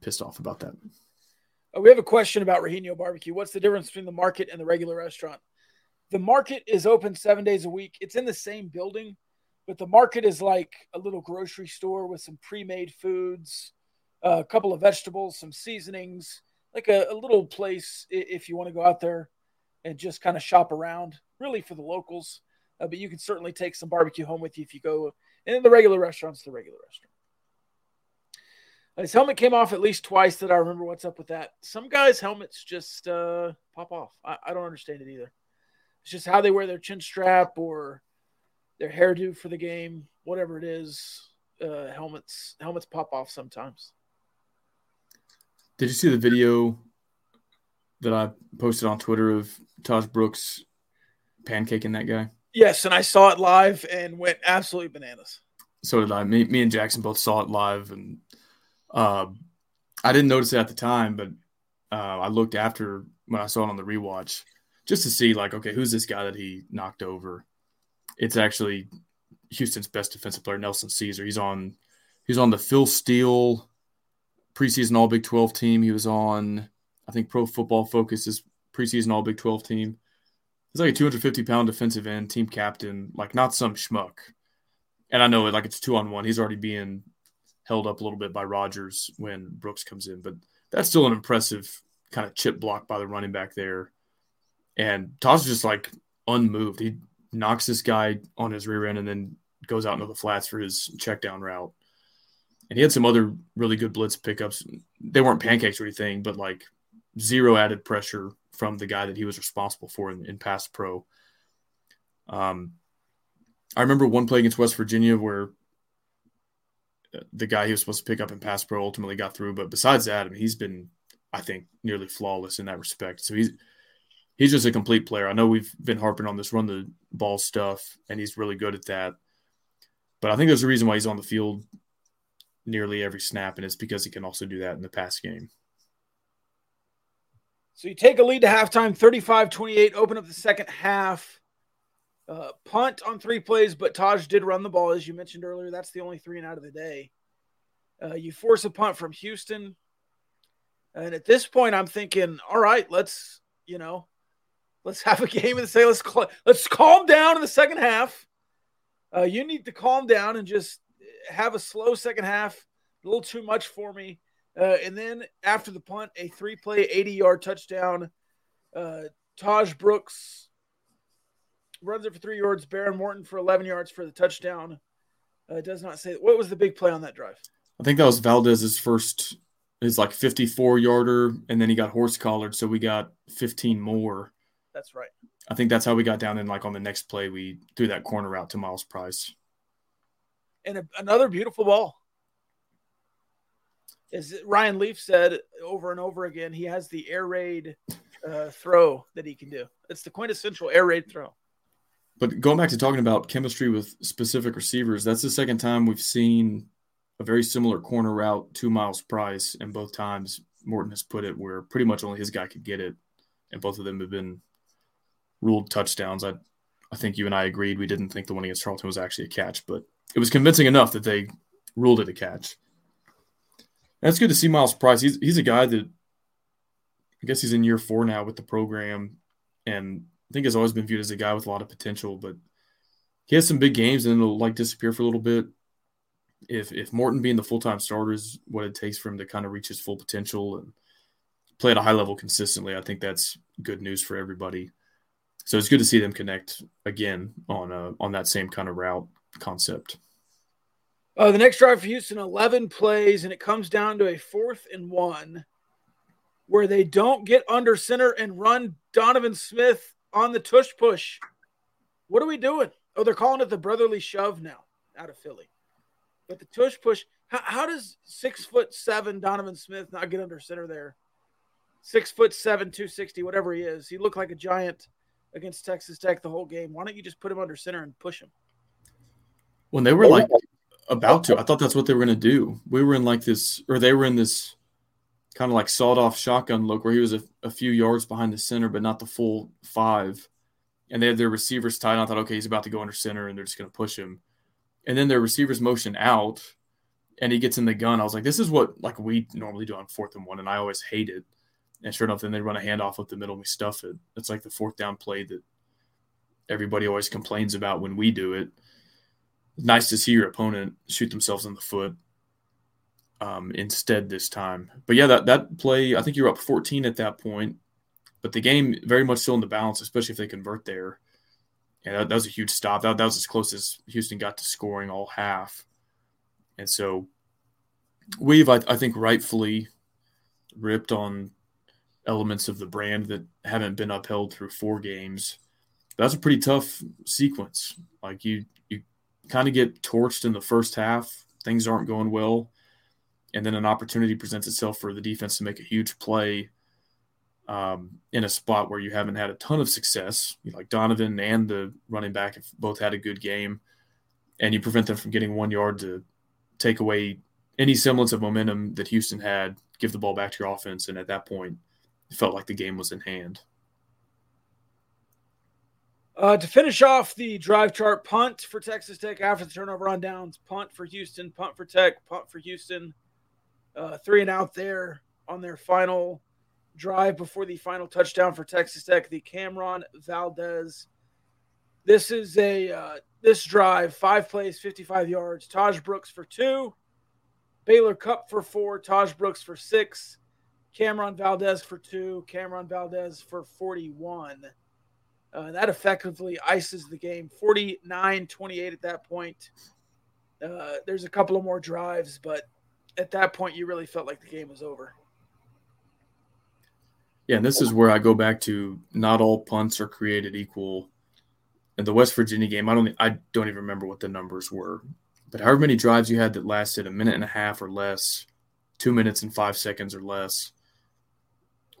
Speaker 3: pissed off about that.
Speaker 2: Uh, we have a question about Rahino Barbecue. What's the difference between the market and the regular restaurant? The market is open seven days a week. It's in the same building, but the market is like a little grocery store with some pre-made foods, uh, a couple of vegetables, some seasonings, like a, a little place if you want to go out there and just kind of shop around, really for the locals. Uh, but you can certainly take some barbecue home with you if you go. And the regular restaurant's the regular restaurant. His helmet came off at least twice that I remember what's up with that. Some guys' helmets just uh, pop off. I, I don't understand it either. It's just how they wear their chin strap or their hairdo for the game, whatever it is. Uh, helmets helmets pop off sometimes.
Speaker 3: Did you see the video that I posted on Twitter of Tahj Brooks pancaking that guy?
Speaker 2: Yes, and I saw it live and went absolutely bananas.
Speaker 3: So did I. Me, me and Jackson both saw it live, and uh, I didn't notice it at the time, but uh, I looked after when I saw it on the rewatch just to see, like, okay, who's this guy that he knocked over? It's actually Houston's best defensive player, Nelson Caesar. He's on he's on the Phil Steele preseason All Big Twelve team. He was on, I think, Pro Football Focus's preseason All Big Twelve team. He's like a 250 pound defensive end, team captain, like not some schmuck. And I know it like it's two on one. He's already being held up a little bit by Rogers when Brooks comes in, but that's still an impressive kind of chip block by the running back there. And is just like unmoved. He knocks this guy on his rear end and then goes out into the flats for his check down route. And he had some other really good blitz pickups. They weren't pancakes or anything, but like zero added pressure from the guy that he was responsible for in, in pro. Um, I remember one play against West Virginia where the guy he was supposed to pick up in pass pro ultimately got through. But besides that, I mean, he's been, I think, nearly flawless in that respect. So he's he's just a complete player. I know we've been harping on this run the ball stuff, and he's really good at that. But I think there's a reason why he's on the field nearly every snap, and it's because he can also do that in the pass game.
Speaker 2: So you take a lead to halftime, 35 28, open up the second half. Uh, punt on three plays, but Tahj did run the ball, as you mentioned earlier. That's the only three and out of the day. Uh, you force a punt from Houston. And at this point, I'm thinking, all right, let's, you know, let's have a game and say, let's, cl- let's calm down in the second half. Uh, you need to calm down and just have a slow second half, a little too much for me. Uh, and then after the punt, a three play, 80 yard touchdown. Uh, Tahj Brooks runs it for three yards. Behren Morton for 11 yards for the touchdown. Uh, does not say what was the big play on that drive.
Speaker 3: I think that was Valdez's first, his like 54 yarder, and then he got horse collared, so we got 15 more.
Speaker 2: That's right.
Speaker 3: I think that's how we got down. And like on the next play, we threw that corner route to Myles Price.
Speaker 2: And a, another beautiful ball. As Ryan Leaf said over and over again, he has the air raid uh, throw that he can do. It's the quintessential air raid throw.
Speaker 3: But going back to talking about chemistry with specific receivers, that's the second time we've seen a very similar corner route to Myles Price, and both times Morton has put it where pretty much only his guy could get it, and both of them have been ruled touchdowns. I, I think you and I agreed we didn't think the one against Tarleton was actually a catch, but it was convincing enough that they ruled it a catch. And it's good to see Myles Price. He's he's a guy that I guess he's in year four now with the program, and I think has always been viewed as a guy with a lot of potential, but he has some big games and it'll like disappear for a little bit. If if Morton being the full time starter is what it takes for him to kind of reach his full potential and play at a high level consistently, I think that's good news for everybody. So it's good to see them connect again on uh, on that same kind of route concept.
Speaker 2: Uh, the next drive for Houston, 11 plays, and it comes down to a fourth and one where they don't get under center and run Donovan Smith on the tush push. What are we doing? Oh, they're calling it the brotherly shove now out of Philly. But the tush push, how, how does six foot seven Donovan Smith not get under center there? Six foot seven, 260, whatever he is. He looked like a giant against Texas Tech the whole game. Why don't you just put him under center and push him?
Speaker 3: when they were oh, like about to. I thought that's what they were going to do. We were in like this, or they were in this kind of like sawed off shotgun look where he was a, a, few yards behind the center, but not the full five. And they had their receivers tied. And I thought, okay, he's about to go under center and they're just going to push him. And then their receivers motion out and he gets in the gun. I was like, this is what like we normally do on fourth and one. And I always hate it. And sure enough, then they run a handoff up the middle and we stuff it. It's like the fourth down play that everybody always complains about when we do it nice to see your opponent shoot themselves in the foot um, instead this time. But yeah, that that play, I think you're up 14 at that point, but the game very much still in the balance, especially if they convert there. And that, that was a huge stop. That, that was as close as Houston got to scoring all half. And so we've, I, I think, rightfully ripped on elements of the brand that haven't been upheld through four games. That's a pretty tough sequence. Like you, you kind of get torched in the first half. Things aren't going well. And then an opportunity presents itself for the defense to make a huge play um, in a spot where you haven't had a ton of success. You know, like Donovan and the running back have both had a good game, and you prevent them from getting one yard to take away any semblance of momentum that Houston had, give the ball back to your offense. And at that point, felt like the game was in hand.
Speaker 2: Uh, to finish off the drive chart, punt for Texas Tech after the turnover on downs, punt for Houston, punt for Tech, punt for Houston. Uh, three and out there on their final drive before the final touchdown for Texas Tech, the Cameron Valdez. This is a uh, this drive, five plays, 55 yards. Tahj Brooks for two, Baylor Cup for four, Tahj Brooks for six, Cameron Valdez for two, Cameron Valdez for 41. Uh, that effectively ices the game 49 28 at that point. Uh, there's a couple of more drives, but at that point, you really felt like the game was over.
Speaker 3: Yeah, and this is where I go back to not all punts are created equal. In the West Virginia game, I don't I don't even remember what the numbers were, but however many drives you had that lasted a minute and a half or less, two minutes and five seconds or less.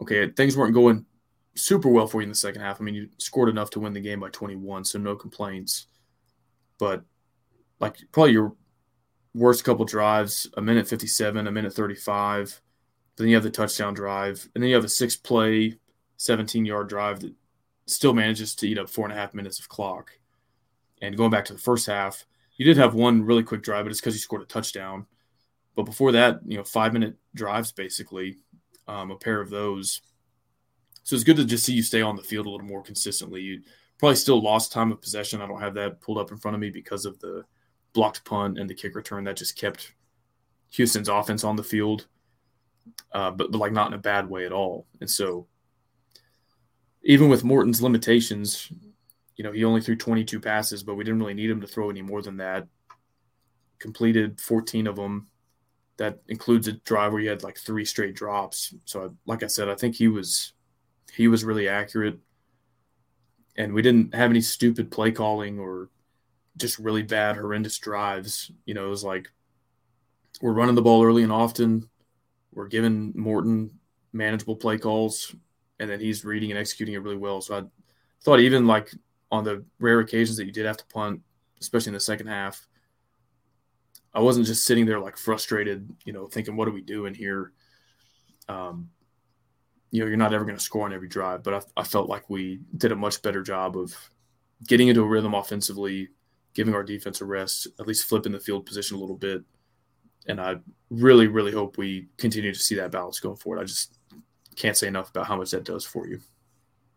Speaker 3: Okay, things weren't going super well for you in the second half. I mean, you scored enough to win the game by 21, so no complaints. But like probably your worst couple drives, a minute 57, a minute 35. Then you have the touchdown drive, and then you have a six play, 17 yard drive that still manages to eat up four and a half minutes of clock. And going back to the first half, you did have one really quick drive, but it's because you scored a touchdown. But before that, you know, five minute drives basically, um, a pair of those so it's good to just see you stay on the field a little more consistently. You probably still lost time of possession. I don't have that pulled up in front of me because of the blocked punt and the kick return that just kept Houston's offense on the field, uh, but, but like not in a bad way at all. And so even with Morton's limitations, you know, he only threw 22 passes, but we didn't really need him to throw any more than that. Completed 14 of them. That includes a drive where he had like three straight drops. So, like I said, I think he was he was really accurate. And we didn't have any stupid play calling or just really bad, horrendous drives. You know, it was like we're running the ball early and often. We're giving Morton manageable play calls, and then he's reading and executing it really well. So I thought even like on the rare occasions that you did have to punt, especially in the second half, I wasn't just sitting there like frustrated, you know, thinking, what are we doing here? Um, you know, you're not ever going to score on every drive, but I, I felt like we did a much better job of getting into a rhythm offensively, giving our defense a rest, at least flipping the field position a little bit. And I really, really hope we continue to see that balance going forward. I just can't say enough about how much that does for you.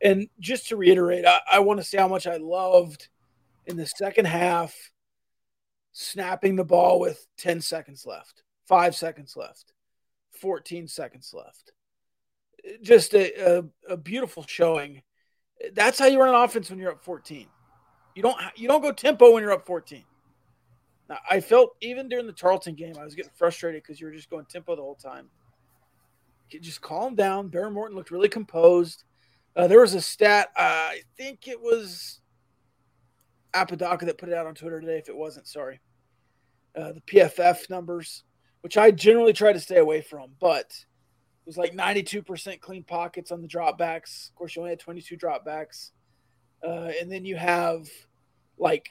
Speaker 2: And just to reiterate, I, I want to say how much I loved in the second half snapping the ball with 10 seconds left, five seconds left, 14 seconds left just a, a, a, beautiful showing. That's how you run an offense when you're up 14. You don't you don't go tempo when you're up 14. Now, I felt even during the Tarleton game, I was getting frustrated because you were just going tempo the whole time. Just calm down. Behren Morton looked really composed. Uh, there was a stat, uh, I think it was Apodaca that put it out on Twitter today. If it wasn't, sorry. Uh, the PFF numbers, which I generally try to stay away from, but it – was like 92% clean pockets on the dropbacks. Of course, you only had 22 dropbacks. Uh, and then you have like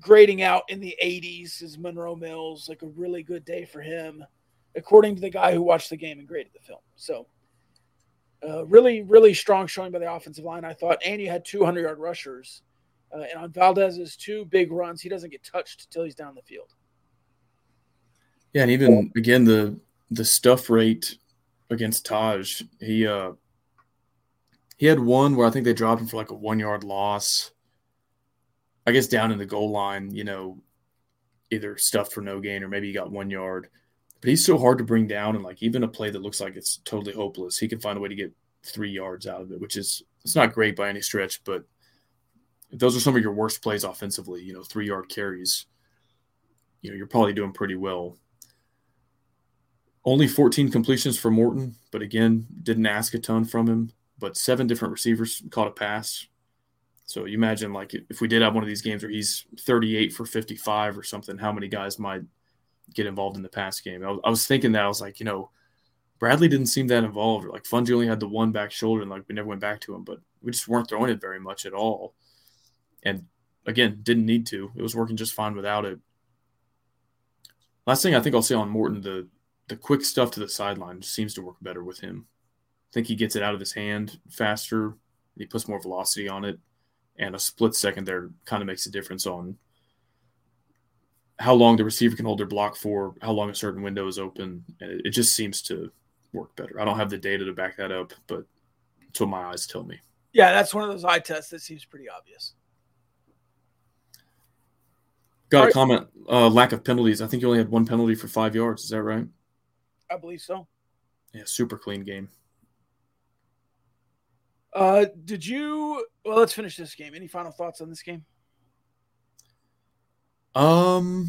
Speaker 2: grading out in the 80s is Monroe Mills, like a really good day for him, according to the guy who watched the game and graded the film. So, uh, really, really strong showing by the offensive line, I thought. And you had 200 yard rushers. Uh, and on Valdez's two big runs, he doesn't get touched until he's down the field.
Speaker 3: Yeah, and even again the the stuff rate against Tahj, he uh he had one where I think they dropped him for like a one yard loss. I guess down in the goal line, you know, either stuffed for no gain or maybe he got one yard. But he's so hard to bring down, and like even a play that looks like it's totally hopeless, he can find a way to get three yards out of it, which is it's not great by any stretch, but those are some of your worst plays offensively. You know, three yard carries. You know, you're probably doing pretty well. Only 14 completions for Morton, but again, didn't ask a ton from him. But seven different receivers caught a pass. So you imagine, like, if we did have one of these games where he's 38 for 55 or something, how many guys might get involved in the pass game? I was, thinking that I was like, you know, Bradley didn't seem that involved. Like Fouonji only had the one back shoulder, and like we never went back to him, but we just weren't throwing it very much at all. And again, didn't need to. It was working just fine without it. Last thing I think I'll say on Morton, the the quick stuff to the sideline seems to work better with him. I think he gets it out of his hand faster. He puts more velocity on it, and a split second there kind of makes a difference on how long the receiver can hold their block for, how long a certain window is open, and it, just seems to work better. I don't have the data to back that up, but it's what my eyes tell me.
Speaker 2: Yeah, that's one of those eye tests that seems pretty obvious.
Speaker 3: Got a comment. Uh, lack of penalties. I think you only had one penalty for five yards. Is that right?
Speaker 2: I believe so.
Speaker 3: Yeah, super clean game.
Speaker 2: Uh, did you? Well, let's finish this game. Any final thoughts on this game?
Speaker 3: Um,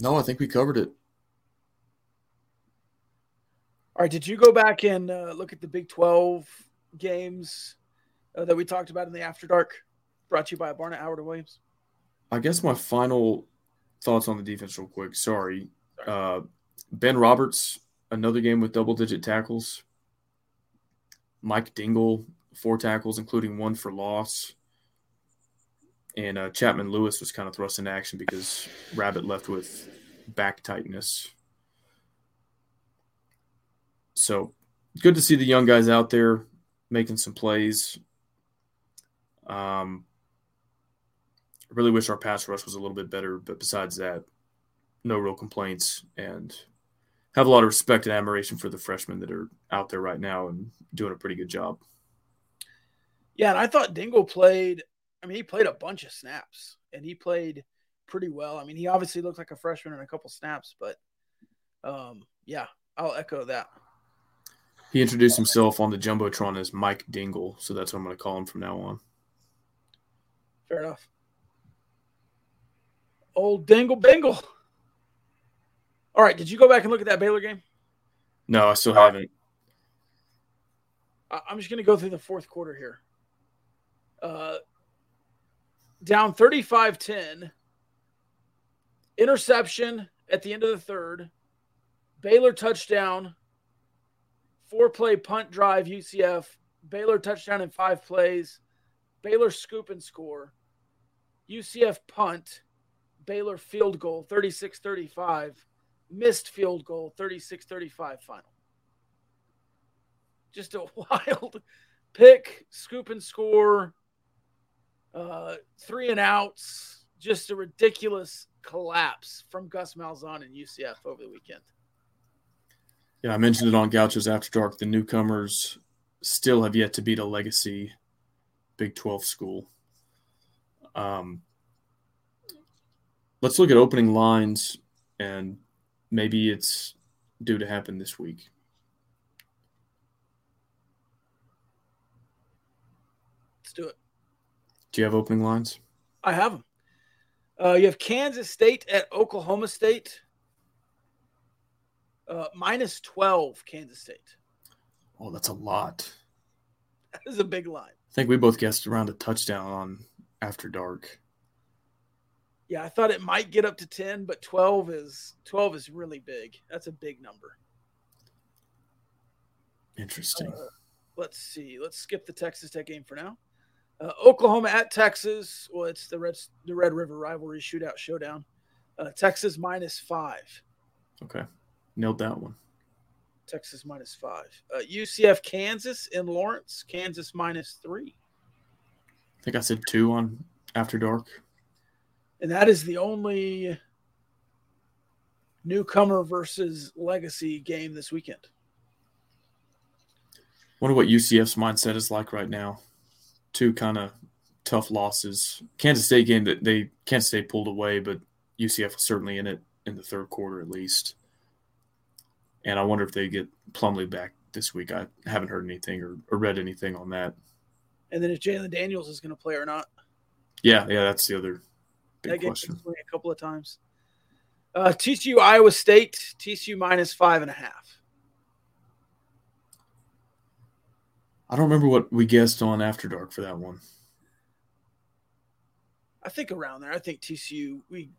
Speaker 3: no, I think we covered it.
Speaker 2: All right. Did you go back and uh, look at the Big Twelve games uh, that we talked about in the After Dark? Brought to you by Barnett Howard and Williams.
Speaker 3: I guess my final thoughts on the defense, real quick. Sorry. Uh, ben Roberts, another game with double digit tackles. Mike Dingle, four tackles, including one for loss. And uh, Chapman Lewis was kind of thrust into action because Rabbit left with back tightness. So good to see the young guys out there making some plays. Um, I really wish our pass rush was a little bit better, but besides that, no real complaints and have a lot of respect and admiration for the freshmen that are out there right now and doing a pretty good job.
Speaker 2: Yeah, and I thought Dingle played. I mean, he played a bunch of snaps and he played pretty well. I mean, he obviously looked like a freshman in a couple snaps, but um, yeah, I'll echo that.
Speaker 3: He introduced himself on the jumbotron as Mike Dingle, so that's what I'm going to call him from now on.
Speaker 2: Fair enough. Old Dingle Bingle. All right. Did you go back and look at that Baylor game?
Speaker 3: No, I still haven't.
Speaker 2: I'm just going to go through the fourth quarter here. Uh, down 35 10. Interception at the end of the third. Baylor touchdown. Four play punt drive, UCF. Baylor touchdown in five plays. Baylor scoop and score. UCF punt. Baylor field goal 36 35, missed field goal 36 35 final. Just a wild pick, scoop and score, uh, three and outs. Just a ridiculous collapse from Gus Malzahn and UCF over the weekend.
Speaker 3: Yeah, I mentioned it on Gauchos After Dark. The newcomers still have yet to beat a legacy Big 12 school. Um, let's look at opening lines and maybe it's due to happen this week.
Speaker 2: Let's do it.
Speaker 3: Do you have opening lines?
Speaker 2: I have them. Uh, you have Kansas State at Oklahoma State. Uh, minus 12, Kansas State.
Speaker 3: Oh, that's a lot.
Speaker 2: That is a big line.
Speaker 3: I think we both guessed around a touchdown on After Dark.
Speaker 2: Yeah, I thought it might get up to 10, but 12 is 12 is really big. That's a big number.
Speaker 3: Interesting. Uh,
Speaker 2: let's see. Let's skip the Texas Tech game for now. Uh, Oklahoma at Texas. Well, it's the Red the Red River rivalry shootout showdown. Uh, Texas minus five.
Speaker 3: Okay, nailed that one.
Speaker 2: Texas minus five. Uh, UCF Kansas in Lawrence. Kansas minus three.
Speaker 3: I think I said two on After Dark.
Speaker 2: And that is the only newcomer versus legacy game this weekend.
Speaker 3: Wonder what UCF's mindset is like right now. Two kind of tough losses. Kansas State game that they Kansas State pulled away, but UCF was certainly in it in the third quarter at least. And I wonder if they get Plumlee back this week. I haven't heard anything or, or read anything on that.
Speaker 2: And then if Jalon Daniels is going to play or not.
Speaker 3: Yeah, yeah, that's the other big
Speaker 2: that
Speaker 3: question.
Speaker 2: A couple of times. Uh, TCU Iowa State, TCU minus five and a half.
Speaker 3: I don't remember what we guessed on After Dark for that one.
Speaker 2: I think around there. I think TCU. We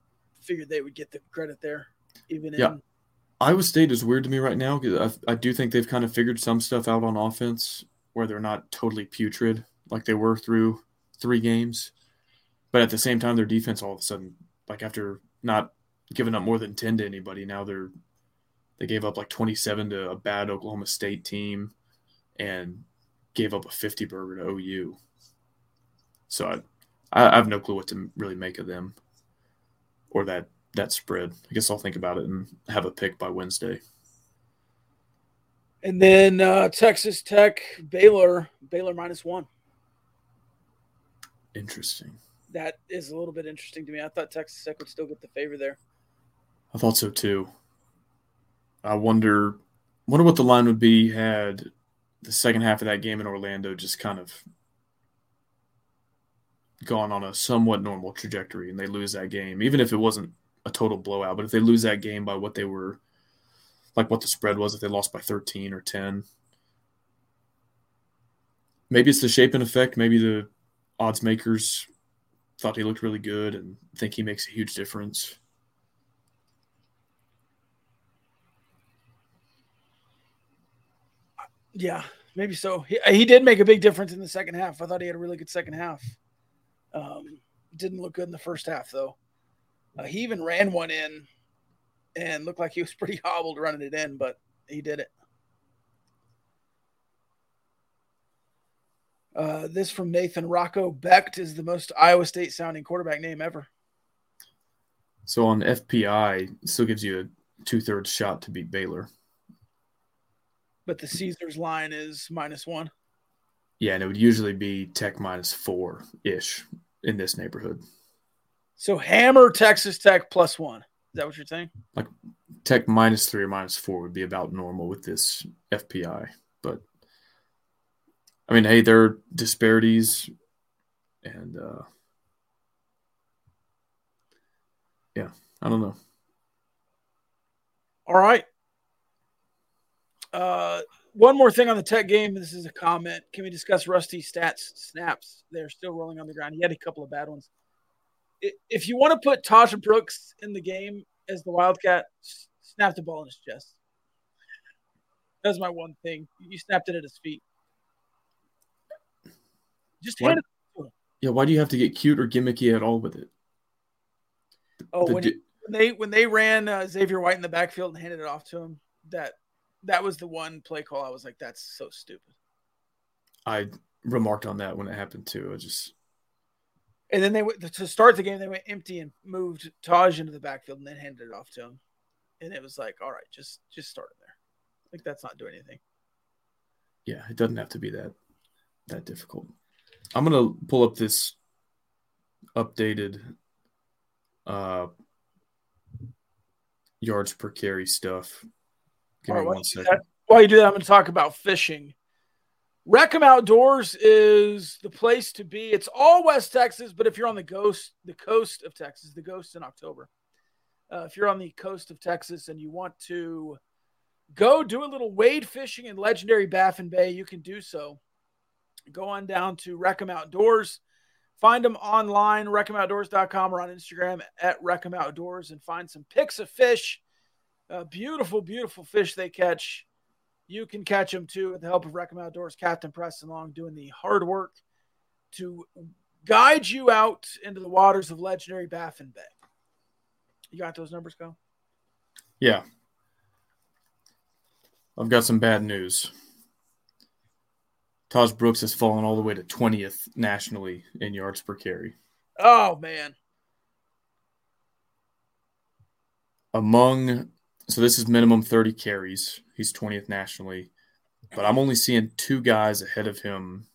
Speaker 2: figured they would get the credit there, even
Speaker 3: yeah.
Speaker 2: in.
Speaker 3: Iowa State is weird to me right now because I, I do think they've kind of figured some stuff out on offense where they're not totally putrid like they were through three games, but at the same time, their defense all of a sudden, like after not giving up more than ten to anybody, now they're they gave up like twenty seven to a bad Oklahoma State team, and gave up a 50 burger to OU. So I, I have no clue what to really make of them or that that spread. I guess I'll think about it and have a pick by Wednesday.
Speaker 2: And then uh, Texas Tech, Baylor, Baylor minus one.
Speaker 3: Interesting.
Speaker 2: That is a little bit interesting to me. I thought Texas Tech would still get the favor there.
Speaker 3: I thought so too. I wonder, wonder what the line would be had the second half of that game in Orlando just kind of gone on a somewhat normal trajectory and they lose that game, even if it wasn't a total blowout, but if they lose that game by what they were like what the spread was, if they lost by 13 or 10, maybe it's the Shapen effect. Maybe the odds makers thought he looked really good and think he makes a huge difference.
Speaker 2: Yeah, maybe so. He, he did make a big difference in the second half. I thought he had a really good second half. Um, didn't look good in the first half though. Uh, he even ran one in and looked like he was pretty hobbled running it in, but he did it. Uh, this from Nathan Rocco Becht is the most Iowa State sounding quarterback name ever.
Speaker 3: So on FPI, still gives you a two thirds shot to beat Baylor.
Speaker 2: But the Caesars line is minus one.
Speaker 3: Yeah, and it would usually be Tech minus four ish in this neighborhood.
Speaker 2: So hammer Texas Tech plus one. Is that what you're saying?
Speaker 3: Like Tech minus three or minus four would be about normal with this FPI. I mean, hey, there are disparities and uh yeah, I don't know.
Speaker 2: All right. Uh, one more thing on the Tech game. This is a comment. Can we discuss Rusty Staats snaps? They're still rolling on the ground. He had a couple of bad ones. If you want to put Tahj Brooks in the game as the Wildcat, snap the ball in his chest. That's my one thing. You snapped it at his feet. Just hand it.
Speaker 3: Yeah, why do you have to get cute or gimmicky at all with it?
Speaker 2: Oh, when, when, they when they ran uh, Xavier White in the backfield and handed it off to him, that that was the one play call I was like, that's so stupid.
Speaker 3: I remarked on that when it happened too. I just
Speaker 2: and then they went to start the game. They went empty and moved Tahj into the backfield and then handed it off to him. And it was like, all right, just just start him there. Like that's not doing anything.
Speaker 3: Yeah, it doesn't have to be that that difficult. I'm gonna pull up this updated uh yards per carry stuff Give me one second.
Speaker 2: While you do that, I'm going to talk about fishing. Reckham Outdoors is the place to be. It's all West Texas, but if you're on the coast, the coast of Texas, the ghost in October. Uh, if you're on the coast of Texas and you want to go do a little wade fishing in legendary Baffin Bay, you can do so. Go on down to Reckham Outdoors. Find them online, reckhamoutdoors.com or on Instagram at Reckham Outdoors and find some pics of fish uh, beautiful, beautiful fish they catch. You can catch them too with the help of Reckham Outdoors Captain Preston Long doing the hard work to guide you out into the waters of legendary Baffin Bay. You got those numbers, go?
Speaker 3: Yeah. I've got some bad news. Tahj Brooks has fallen all the way to 20th nationally in yards per carry.
Speaker 2: Oh, man.
Speaker 3: Among, so this is minimum 30 carries. He's 20th nationally, but I'm only seeing two guys ahead of him.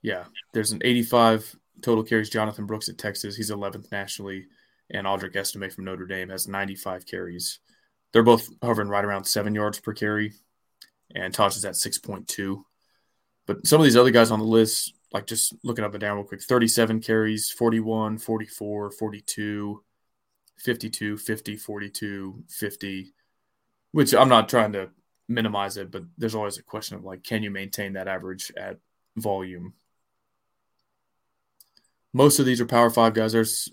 Speaker 3: Yeah, there's an 85 total carries. Jonathan Brooks at Texas. He's 11th nationally. And Audric Estime from Notre Dame has 95 carries. They're both hovering right around seven yards per carry and Tahj is at 6.2. But some of these other guys on the list, like just looking up and down real quick 37 carries, 41, 44, 42, 52, 50, 42, 50, which I'm not trying to minimize it, but there's always a question of like, can you maintain that average at volume? Most of these are Power Five guys. There's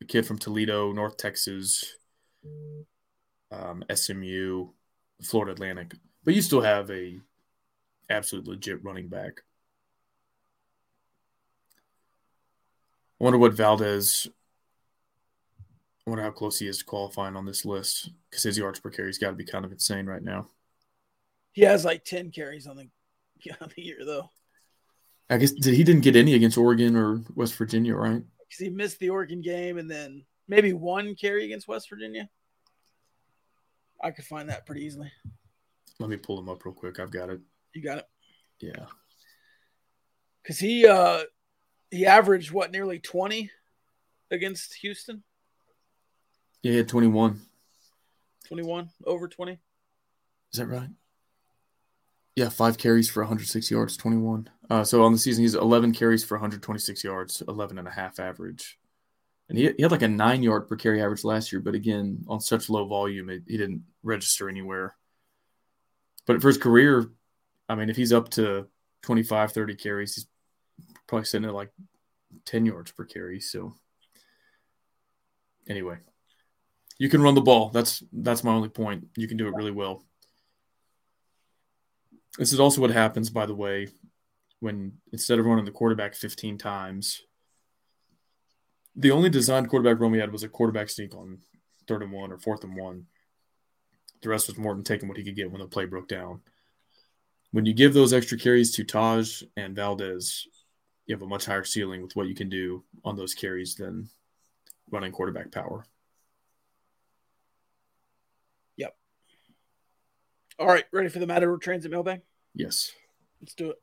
Speaker 3: a kid from Toledo, North Texas, um, SMU, Florida Atlantic. But you still have a absolute legit running back. I wonder what Valdez. I wonder how close he is to qualifying on this list because his yards per carry's got to be kind of insane right now.
Speaker 2: He has like ten carries on the on the year though.
Speaker 3: I guess he didn't get any against Oregon or West Virginia, right?
Speaker 2: Because he missed the Oregon game and then maybe one carry against West Virginia. I could find that pretty easily.
Speaker 3: Let me pull them up real quick. I've got it.
Speaker 2: You got it.
Speaker 3: Yeah.
Speaker 2: Cause he uh he averaged what nearly twenty against Houston.
Speaker 3: Yeah, he had twenty one.
Speaker 2: Twenty one over twenty.
Speaker 3: Is that right? Yeah, five carries for 106 yards, 21. Uh, so on the season, he's 11 carries for 126 yards, 11 and a half average. And he, he had like a nine yard per carry average last year, but again, on such low volume, it, he didn't register anywhere. But for his career, I mean, if he's up to 25, 30 carries, he's probably sitting at like 10 yards per carry. So anyway, you can run the ball. That's that's my only point. You can do it really well. This is also what happens, by the way, when instead of running the quarterback 15 times, the only designed quarterback run we had was a quarterback sneak on third and one or fourth and one. The rest was Morton taking what he could get when the play broke down. When you give those extra carries to Tahj and Valdez, you have a much higher ceiling with what you can do on those carries than running quarterback power.
Speaker 2: Yep. All right, ready for the Matter of Transit mailbag?
Speaker 3: Yes.
Speaker 2: Let's do it.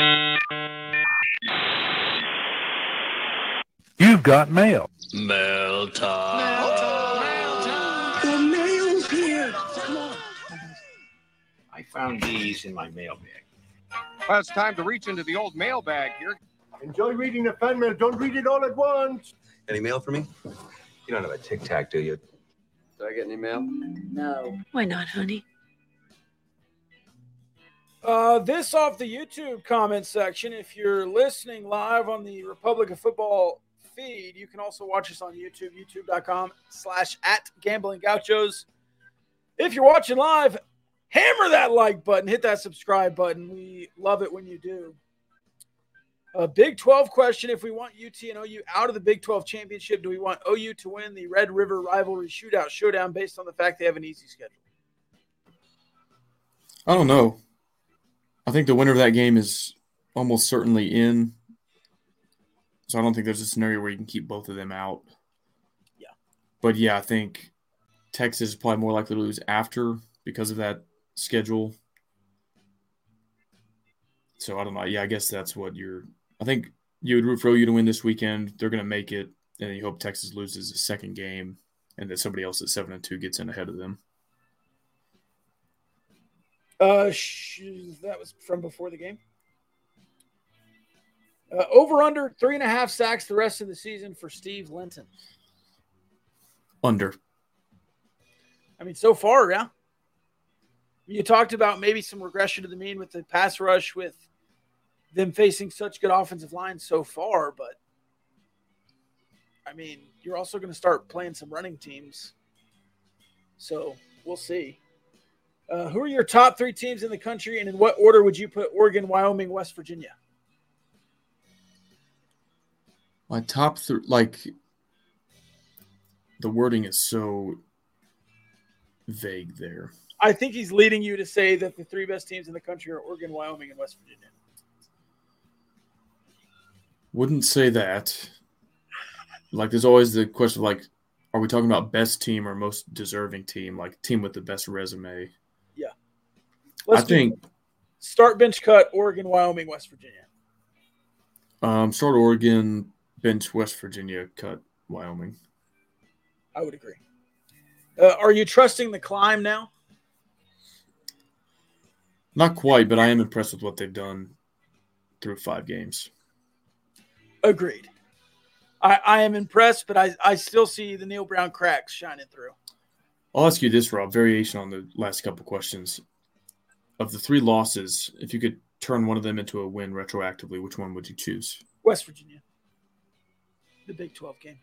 Speaker 4: You've got mail.
Speaker 1: Mail time.
Speaker 5: The mail's here. Come on.
Speaker 6: I found these in my mail bag.
Speaker 7: Well, it's time to reach into the old mailbag here.
Speaker 5: Enjoy reading the fan mail. Don't read it all at once.
Speaker 8: Any mail for me? You don't have a tic tac, do you?
Speaker 6: Did I get any mail?
Speaker 9: No. Why not, honey?
Speaker 2: Uh, this off the YouTube comment section. If you're listening live on the Republic of Football feed, you can also watch us on YouTube, youtube.com slash at gambling gauchos. If you're watching live, hammer that like button, hit that subscribe button. We love it when you do. A Big 12 question If we want UT and OU out of the Big 12 championship, do we want OU to win the Red River rivalry shootout showdown based on the fact they have an easy schedule?
Speaker 3: I don't know. I think the winner of that game is almost certainly in. So I don't think there's a scenario where you can keep both of them out.
Speaker 2: Yeah.
Speaker 3: But yeah, I think Texas is probably more likely to lose after because of that schedule. So I don't know. Yeah, I guess that's what you're. I think you would root for OU to win this weekend. They're going to make it, and then you hope Texas loses the second game, and that somebody else at seven and two gets in ahead of them.
Speaker 2: Uh, sh- that was from before the game. Uh, over under three and a half sacks the rest of the season for Steve Linton.
Speaker 3: Under.
Speaker 2: I mean, so far, yeah. You talked about maybe some regression to the mean with the pass rush, with them facing such good offensive lines so far, but I mean, you're also going to start playing some running teams. So we'll see. Uh, who are your top three teams in the country, and in what order would you put Oregon, Wyoming, West Virginia?
Speaker 3: My top three, like the wording is so vague there.
Speaker 2: I think he's leading you to say that the three best teams in the country are Oregon, Wyoming, and West Virginia.
Speaker 3: Wouldn't say that. Like, there's always the question of like, are we talking about best team or most deserving team? Like, team with the best resume.
Speaker 2: Yeah.
Speaker 3: I think
Speaker 2: start bench cut Oregon, Wyoming, West Virginia.
Speaker 3: um, start Oregon, bench West Virginia, cut Wyoming.
Speaker 2: I would agree. Uh, are you trusting the climb now?
Speaker 3: Not quite, but I am impressed with what they've done through five games.
Speaker 2: Agreed. I, I am impressed, but I, I still see the Neal Brown cracks shining through.
Speaker 3: I'll ask you this, Rob. Variation on the last couple questions. Of the three losses, if you could turn one of them into a win retroactively, which one would you choose?
Speaker 2: West Virginia, the Big 12 game.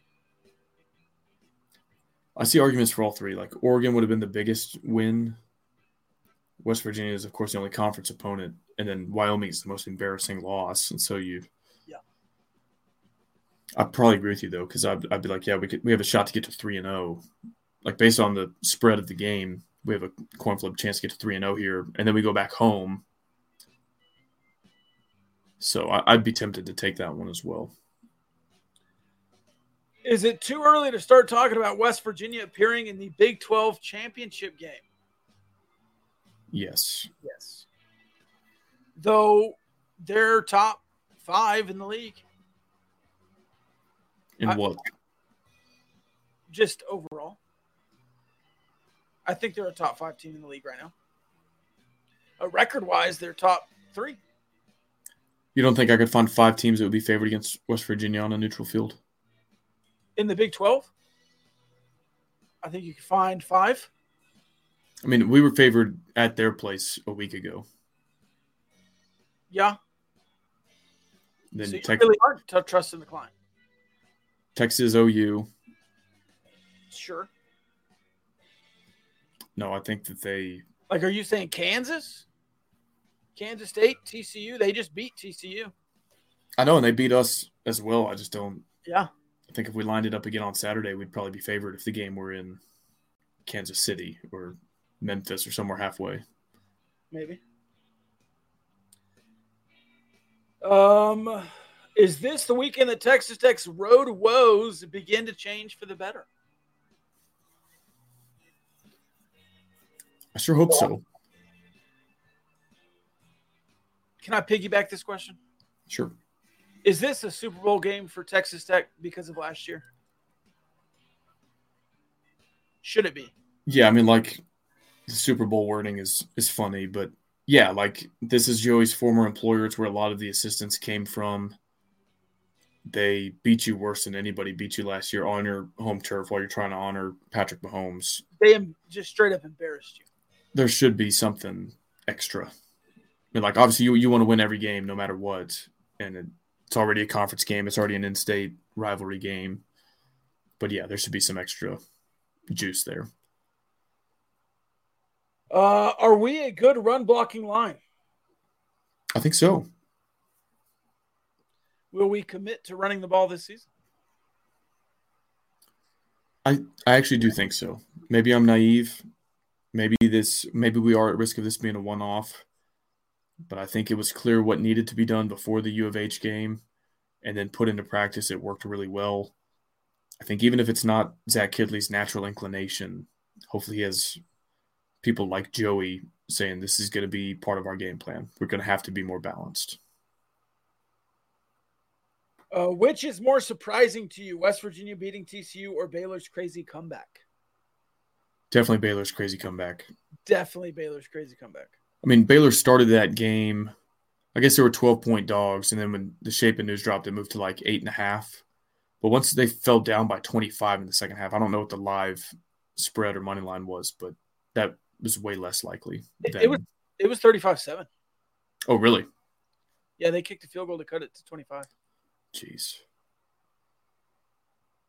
Speaker 3: I see arguments for all three. Like Oregon would have been the biggest win. West Virginia is, of course, the only conference opponent, and then Wyoming is the most embarrassing loss. And so you,
Speaker 2: Yeah.
Speaker 3: I'd probably agree with you though, because I'd, I'd be like, yeah, we could, we have a shot to get to three and zero, like based on the spread of the game, we have a coin flip chance to get to three and zero here, and then we go back home. So I, I'd be tempted to take that one as well.
Speaker 2: Is it too early to start talking about West Virginia appearing in the Big 12 championship game?
Speaker 3: Yes.
Speaker 2: Yes. Though they're top five in the league,
Speaker 3: In
Speaker 2: I-
Speaker 3: what?
Speaker 2: just overall. I think they're a top five team in the league right now. Uh, record wise, they're top three.
Speaker 3: You don't think I could find five teams that would be favored against West Virginia on a neutral field?
Speaker 2: In the Big 12, I think you can find five.
Speaker 3: I mean, we were favored at their place a week ago.
Speaker 2: Yeah.
Speaker 3: Then
Speaker 2: so
Speaker 3: Tex-
Speaker 2: really aren't t- trusting the climb.
Speaker 3: Texas, OU.
Speaker 2: Sure.
Speaker 3: No, I think that they.
Speaker 2: Like, are you saying Kansas? Kansas State, TCU? They just beat TCU.
Speaker 3: I know, and they beat us as well. I just don't.
Speaker 2: Yeah.
Speaker 3: I think if we lined it up again on Saturday, we'd probably be favored if the game were in Kansas City or Memphis or somewhere halfway.
Speaker 2: Maybe. Um, is this the weekend that Texas Tech's road woes begin to change for the better?
Speaker 3: I sure hope so.
Speaker 2: Can I piggyback this question?
Speaker 3: Sure.
Speaker 2: Is this a Super Bowl game for Texas Tech because of last year? Should it be?
Speaker 3: Yeah, I mean, like the Super Bowl wording is is funny, but yeah, like this is Joey's former employer. It's where a lot of the assistants came from. They beat you worse than anybody beat you last year on your home turf while you're trying to honor Patrick Mahomes.
Speaker 2: They just straight up embarrassed you.
Speaker 3: There should be something extra. I mean, like obviously you you want to win every game no matter what, and it, it's already a conference game. It's already an in-state rivalry game. But yeah, there should be some extra juice there.
Speaker 2: Uh, are we a good run blocking line?
Speaker 3: I think so.
Speaker 2: Will we commit to running the ball this season?
Speaker 3: I I actually do think so. Maybe I'm naive. Maybe this maybe we are at risk of this being a one-off. But I think it was clear what needed to be done before the U of H game and then put into practice it worked really well. I think even if it's not Zach Kittley's natural inclination, hopefully he has people like Joey saying this is going to be part of our game plan. We're going to have to be more balanced.
Speaker 2: Uh, which is more surprising to you, West Virginia beating TCU or Baylor's crazy comeback?
Speaker 3: Definitely Baylor's crazy comeback.
Speaker 2: Definitely Baylor's crazy comeback.
Speaker 3: I mean, Baylor started that game. I guess they were 12 point dogs. And then when the Shapen news dropped, it moved to like eight and a half. But once they fell down by 25 in the second half, I don't know what the live spread or money line was, but that was way less likely.
Speaker 2: It,
Speaker 3: than-
Speaker 2: it was it was 35-7.
Speaker 3: oh, really?
Speaker 2: Yeah, they kicked a field goal to cut it to 25.
Speaker 3: Jeez.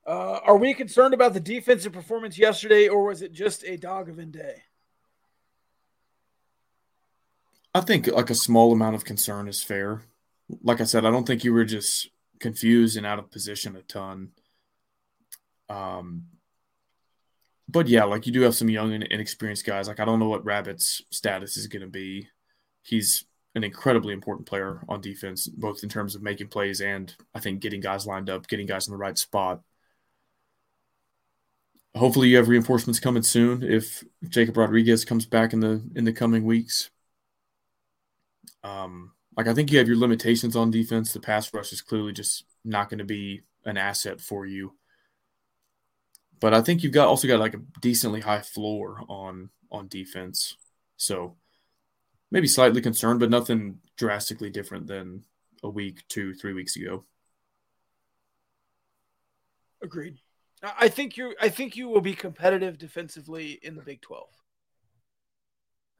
Speaker 2: Uh, are we concerned about the defensive performance yesterday, or was it just a dog of a day?
Speaker 3: I think like a small amount of concern is fair. Like I said, I don't think you were just confused and out of position a ton. Um, but yeah, like you do have some young and inexperienced guys. Like I don't know what Rabbit's status is going to be. He's an incredibly important player on defense, both in terms of making plays and I think getting guys lined up, getting guys in the right spot. Hopefully, you have reinforcements coming soon. If Jacob Rodriguez comes back in the in the coming weeks, um, like I think you have your limitations on defense. The pass rush is clearly just not going to be an asset for you. But I think you've got also got like a decently high floor on on defense. So maybe slightly concerned, but nothing drastically different than a week, two, three weeks ago.
Speaker 2: Agreed. I think you. I think you will be competitive defensively in the Big Twelve.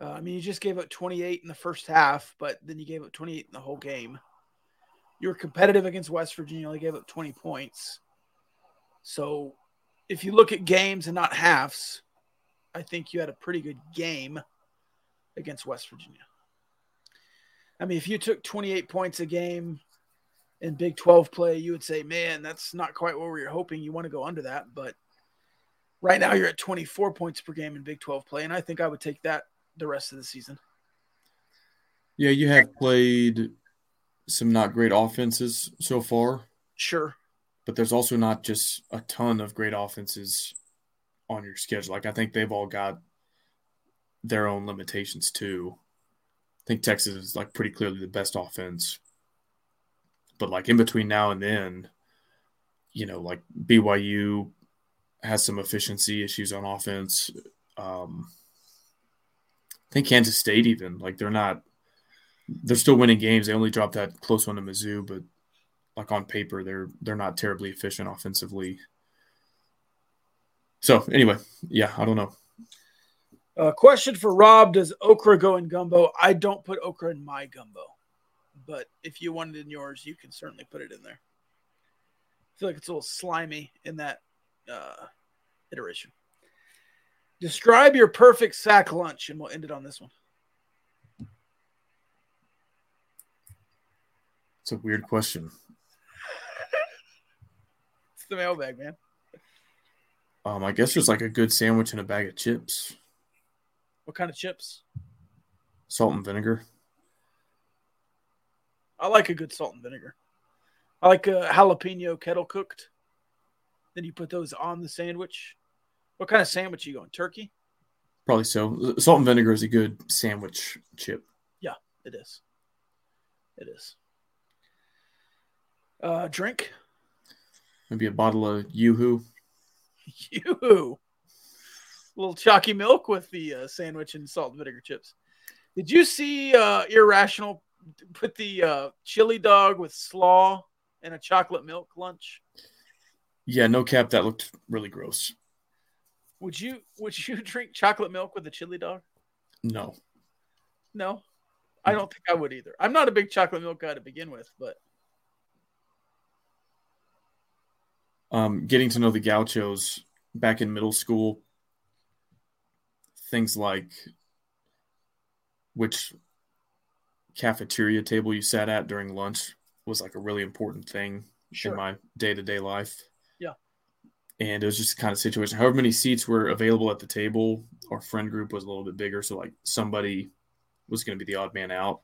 Speaker 2: Uh, I mean, you just gave up 28 in the first half, but then you gave up 28 in the whole game. You were competitive against West Virginia, only gave up 20 points. So, if you look at games and not halves, I think you had a pretty good game against West Virginia. I mean, if you took 28 points a game in Big 12 play, you would say, man, that's not quite what we were hoping. You want to go under that. But right now, you're at 24 points per game in Big 12 play. And I think I would take that the rest of the season.
Speaker 3: Yeah, you have played some not great offenses so far.
Speaker 2: Sure.
Speaker 3: But there's also not just a ton of great offenses on your schedule. Like I think they've all got their own limitations too. I think Texas is like pretty clearly the best offense. But like in between now and then, you know, like BYU has some efficiency issues on offense. Um, think Kansas State even like they're not they're still winning games. They only dropped that close one to Mizzou, but like on paper they're they're not terribly efficient offensively. So anyway, yeah, I don't know.
Speaker 2: Uh, question for Rob: Does okra go in gumbo? I don't put okra in my gumbo, but if you want it in yours, you can certainly put it in there. I feel like it's a little slimy in that uh, iteration. Describe your perfect sack lunch, and we'll end it on this one.
Speaker 3: It's a weird question.
Speaker 2: it's the mailbag, man.
Speaker 3: Um, I guess there's like a good sandwich and a bag of chips.
Speaker 2: What kind of chips?
Speaker 3: Salt and vinegar.
Speaker 2: I like a good salt and vinegar. I like a jalapeno kettle cooked. Then you put those on the sandwich. What kind of sandwich are you going? Turkey?
Speaker 3: Probably so. Salt and vinegar is a good sandwich chip.
Speaker 2: Yeah, it is. It is. Uh, drink?
Speaker 3: Maybe a bottle of Yoo-Hoo.
Speaker 2: Yoo-Hoo. A little chalky milk with the uh, sandwich and salt and vinegar chips. Did you see uh, Irrational put the uh, chili dog with slaw and a chocolate milk lunch?
Speaker 3: Yeah, no cap. That looked really gross.
Speaker 2: Would you would you drink chocolate milk with a chili dog?
Speaker 3: No.
Speaker 2: No. I don't think I would either. I'm not a big chocolate milk guy to begin with, but
Speaker 3: um, getting to know the gauchos back in middle school, things like which cafeteria table you sat at during lunch was like a really important thing sure. in my day to day life and it was just kind of situation. However many seats were available at the table, our friend group was a little bit bigger, so like somebody was going to be the odd man out.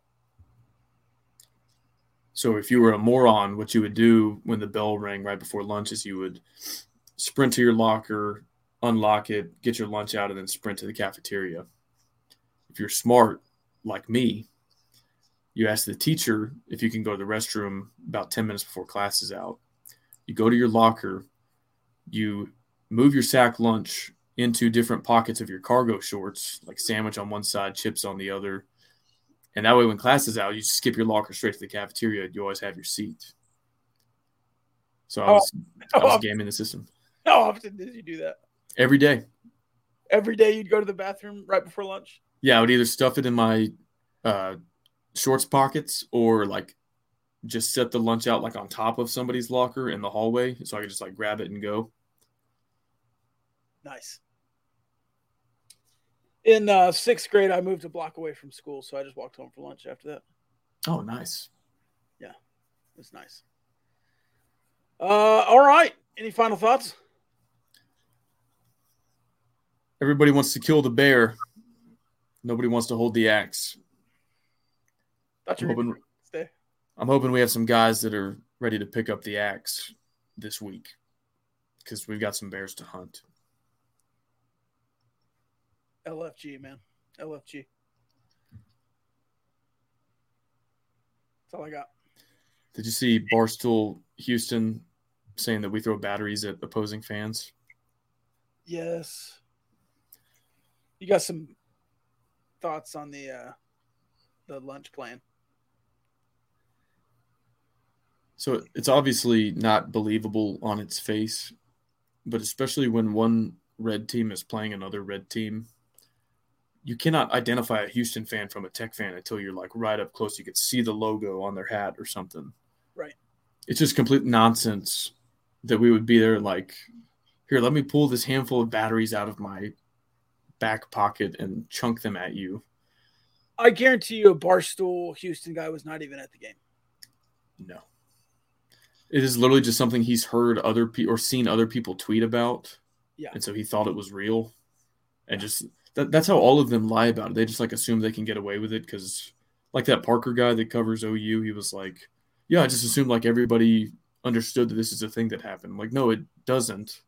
Speaker 3: So if you were a moron, what you would do when the bell rang right before lunch is you would sprint to your locker, unlock it, get your lunch out, and then sprint to the cafeteria. If you're smart like me, you ask the teacher if you can go to the restroom about 10 minutes before class is out. You go to your locker, you move your sack lunch into different pockets of your cargo shorts, like sandwich on one side, chips on the other. And that way, when class is out, you just skip your locker straight to the cafeteria. You always have your seat. So I was, oh, I was gaming the system.
Speaker 2: How often did you do that?
Speaker 3: Every day.
Speaker 2: Every day you'd go to the bathroom right before lunch?
Speaker 3: Yeah, I would either stuff it in my uh, shorts pockets or like just set the lunch out like on top of somebody's locker in the hallway so I could just like grab it and go.
Speaker 2: Nice. In uh, sixth grade, I moved a block away from school, so I just walked home for lunch after that.
Speaker 3: Oh, nice.
Speaker 2: It was nice. Uh, all right. Any final thoughts?
Speaker 3: Everybody wants to kill the bear. Nobody wants to hold the axe.
Speaker 2: You
Speaker 3: hoping. I'm hoping we have some guys that are ready to pick up the axe this week because we've got some bears to hunt.
Speaker 2: LFG, man. LFG. That's all I got.
Speaker 3: Did you see Barstool Houston saying that we throw batteries at opposing fans?
Speaker 2: Yes. You got some thoughts on the uh the lunch plan?
Speaker 3: So it's obviously not believable on its face, but especially when one red team is playing another red team, you cannot identify a Houston fan from a Tech fan until you're like right up close. You could see the logo on their hat or something.
Speaker 2: Right.
Speaker 3: It's just complete nonsense that we would be there like, here, let me pull this handful of batteries out of my back pocket and chunk them at you.
Speaker 2: I guarantee you a Barstool Houston guy was not even at the game.
Speaker 3: No. It is literally just something he's heard other people or seen other people tweet about.
Speaker 2: Yeah.
Speaker 3: And so he thought it was real. And just that, that's how all of them lie about it. They just like assume they can get away with it because, like that Parker guy that covers OU, he was like, Yeah, I just assumed like everybody understood that this is a thing that happened. I'm like, no, it doesn't.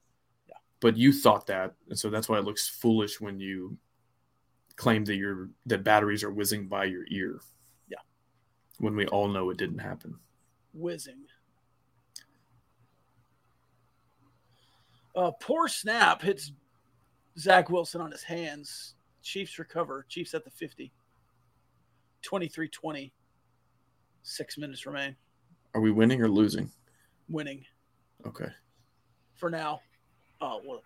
Speaker 2: Yeah.
Speaker 3: But you thought that. And so that's why it looks foolish when you claim that you're that batteries are whizzing by your ear.
Speaker 2: Yeah.
Speaker 3: When we all know it didn't happen.
Speaker 2: Whizzing. Uh, poor snap hits Zach Wilson on his hands. Chiefs recover. Chiefs at the 50. 23 20. Six minutes remain.
Speaker 3: Are we winning or losing?
Speaker 2: Winning
Speaker 3: Okay.
Speaker 2: for now. Oh, what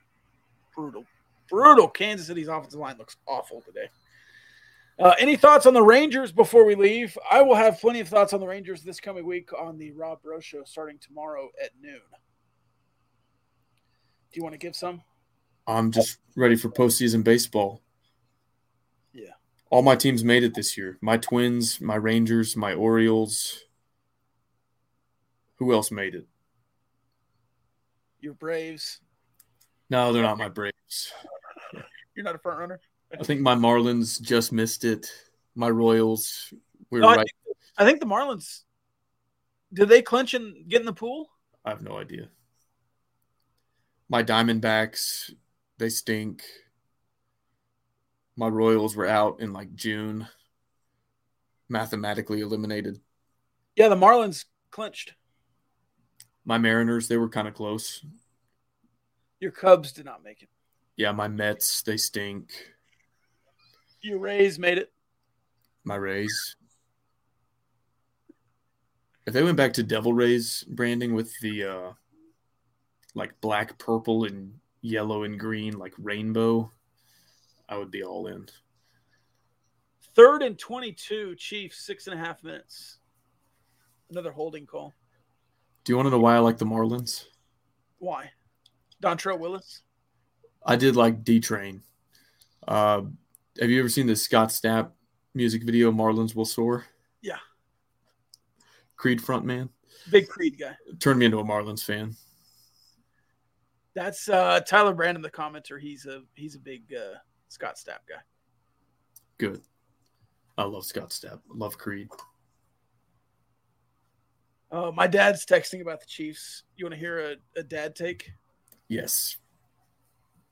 Speaker 2: brutal, brutal. Kansas City's offensive line looks awful today. Uh, any thoughts on the Rangers before we leave? I will have plenty of thoughts on the Rangers this coming week on the Rob Bro Show starting tomorrow at noon. Do you want to give some?
Speaker 3: I'm just ready for postseason baseball.
Speaker 2: Yeah.
Speaker 3: All my teams made it this year. My Twins, my Rangers, my Orioles. Who else made it?
Speaker 2: Your Braves.
Speaker 3: No, they're not my Braves.
Speaker 2: You're not a front runner.
Speaker 3: I think my Marlins just missed it. My Royals, we were
Speaker 2: No, I,
Speaker 3: right.
Speaker 2: think, I think the Marlins. Did they clinch and get in the pool?
Speaker 3: I have no idea. My Diamondbacks, they stink. My Royals were out in like June, mathematically eliminated.
Speaker 2: Yeah, the Marlins clinched.
Speaker 3: My Mariners, they were kind of close.
Speaker 2: Your Cubs did not make it.
Speaker 3: Yeah, my Mets, they stink.
Speaker 2: Your Rays made it.
Speaker 3: My Rays. If they went back to Devil Rays branding with the uh like black, purple, and yellow and green, like rainbow, I would be all in.
Speaker 2: Third and 22, Chiefs, six and a half minutes. Another holding call.
Speaker 3: Do you want to know why I like the Marlins?
Speaker 2: Why? Dontrelle Willis?
Speaker 3: I did like D Train. Uh, have you ever seen the Scott Stapp music video, Marlins Will Soar?
Speaker 2: Yeah.
Speaker 3: Creed frontman.
Speaker 2: Big Creed guy.
Speaker 3: Turned me into a Marlins fan.
Speaker 2: That's uh, Tyler Brandon, the commenter. He's a he's a big uh, Scott Stapp guy.
Speaker 3: Good. I love Scott Stapp. Love Creed.
Speaker 2: Uh, my dad's texting about the Chiefs. You want to hear a, a dad take?
Speaker 3: Yes.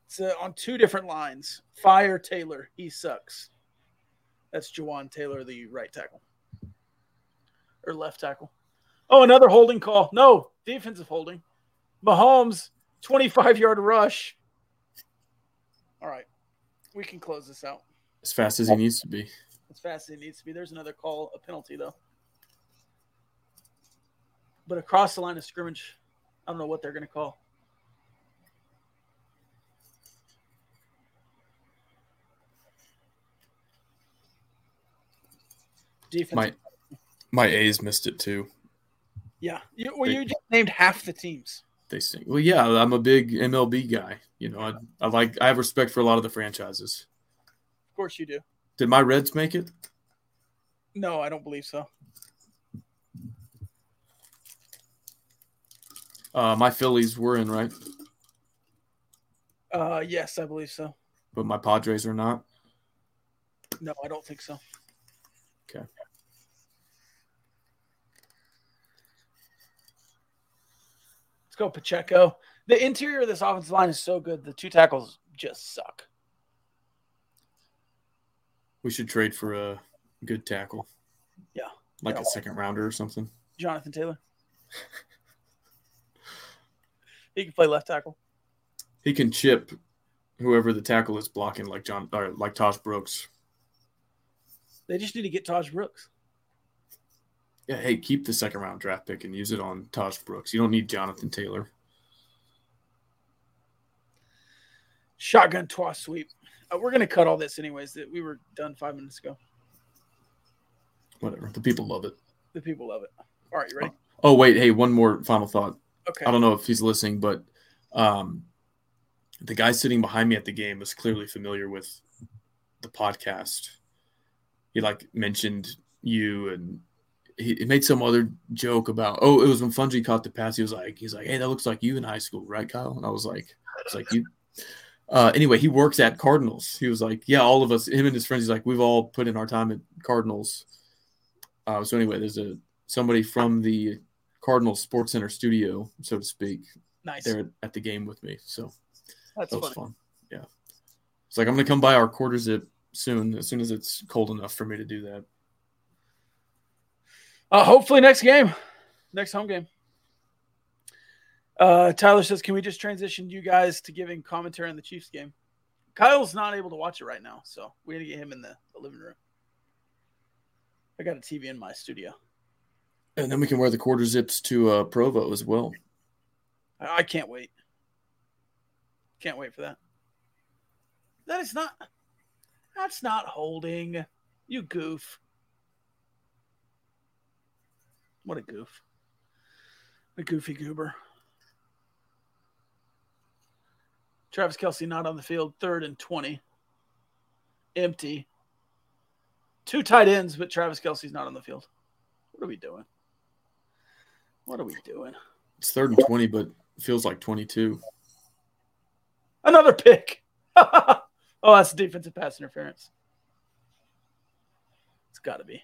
Speaker 2: It's uh, on two different lines. Fire Taylor. He sucks. That's Jawaan Taylor, the right tackle or left tackle. Oh, another holding call. No, defensive holding. Mahomes, 25 yard rush. All right. We can close this out
Speaker 3: As fast as he needs to be.
Speaker 2: as fast as it needs to be. There's another call, a penalty, though. But across the line of scrimmage, I don't know what they're going to call. Defense.
Speaker 3: My my A's missed it too.
Speaker 2: Yeah. You, well,
Speaker 3: They-
Speaker 2: you just named half the teams.
Speaker 3: They stink. Well, yeah, I'm a big MLB guy. You know, I, I like I have respect for a lot of the franchises.
Speaker 2: Of course you do.
Speaker 3: Did my Reds make it?
Speaker 2: No, I don't believe so.
Speaker 3: Uh, my Phillies were in, right?
Speaker 2: Uh, yes, I believe so.
Speaker 3: But my Padres are not.
Speaker 2: No, I don't think so.
Speaker 3: Okay.
Speaker 2: Let's go Pacheco. The interior of this offensive line is so good. The two tackles just suck.
Speaker 3: We should trade for a good tackle.
Speaker 2: Yeah.
Speaker 3: Like
Speaker 2: Yeah.
Speaker 3: a second rounder or something.
Speaker 2: Jonathan Taylor. he can play left tackle.
Speaker 3: He can chip whoever the tackle is blocking, like John or like Tahj Brooks.
Speaker 2: They just need to get Tahj Brooks.
Speaker 3: Yeah, hey, keep the second round draft pick and use it on Tahj Brooks. You don't need Jonathan Taylor.
Speaker 2: Shotgun toss sweep. Uh, we're gonna cut all this anyways. That we were done five minutes ago.
Speaker 3: Whatever. The people love it.
Speaker 2: The people love it. All right, you ready?
Speaker 3: Oh wait, hey, one more final thought.
Speaker 2: Okay.
Speaker 3: I don't know if he's listening, but um, the guy sitting behind me at the game was clearly familiar with the podcast. He like mentioned you and he, he made some other joke about oh it was when Fouonji caught the pass. He was like he's like hey that looks like you in high school right Kyle? And I was like it's like you. Uh, anyway, he works at Cardinals. He was like yeah all of us him and his friends. He's like we've all put in our time at Cardinals. Uh, so anyway, there's a somebody from the Cardinals Sports Center studio, so to speak,
Speaker 2: Nice.
Speaker 3: there at the game with me. So
Speaker 2: That's
Speaker 3: that was
Speaker 2: funny.
Speaker 3: fun. Yeah. It's like I'm gonna come by our quarter zip soon, as soon as it's cold enough for me to do that.
Speaker 2: Uh, hopefully next game, next home game. Uh, Tyler says, "Can we just transition you guys to giving commentary on the Chiefs game?" Kyle's not able to watch it right now, so we got to get him in the, the living room. I got a TV in my studio.
Speaker 3: And then we can wear the quarter zips to uh, Provo as well.
Speaker 2: I, I can't wait. Can't wait for that. That is not. That's not holding. You goof. What a goof. A goofy goober. Travis Kelce not on the field, third and 20. Empty. Two tight ends, but Travis Kelce's not on the field. What are we doing? What are we doing?
Speaker 3: It's third and twenty, but it feels like twenty-two.
Speaker 2: Another pick. oh, that's defensive pass interference. It's got to be.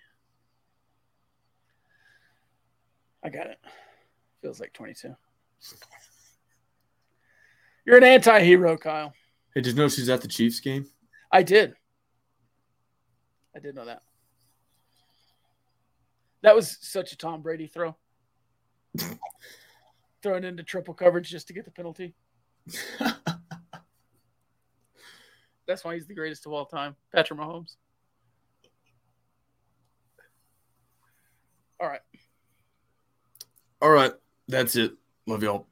Speaker 2: I got it. Feels like 22. You're an anti hero, Kyle.
Speaker 3: Hey, did you know she's at the Chiefs game?
Speaker 2: I did. I did know that. That was such a Tom Brady throw. Thrown into triple coverage just to get the penalty. That's why he's the greatest of all time. Patrick Mahomes. All right.
Speaker 3: All right, that's it. Love y'all.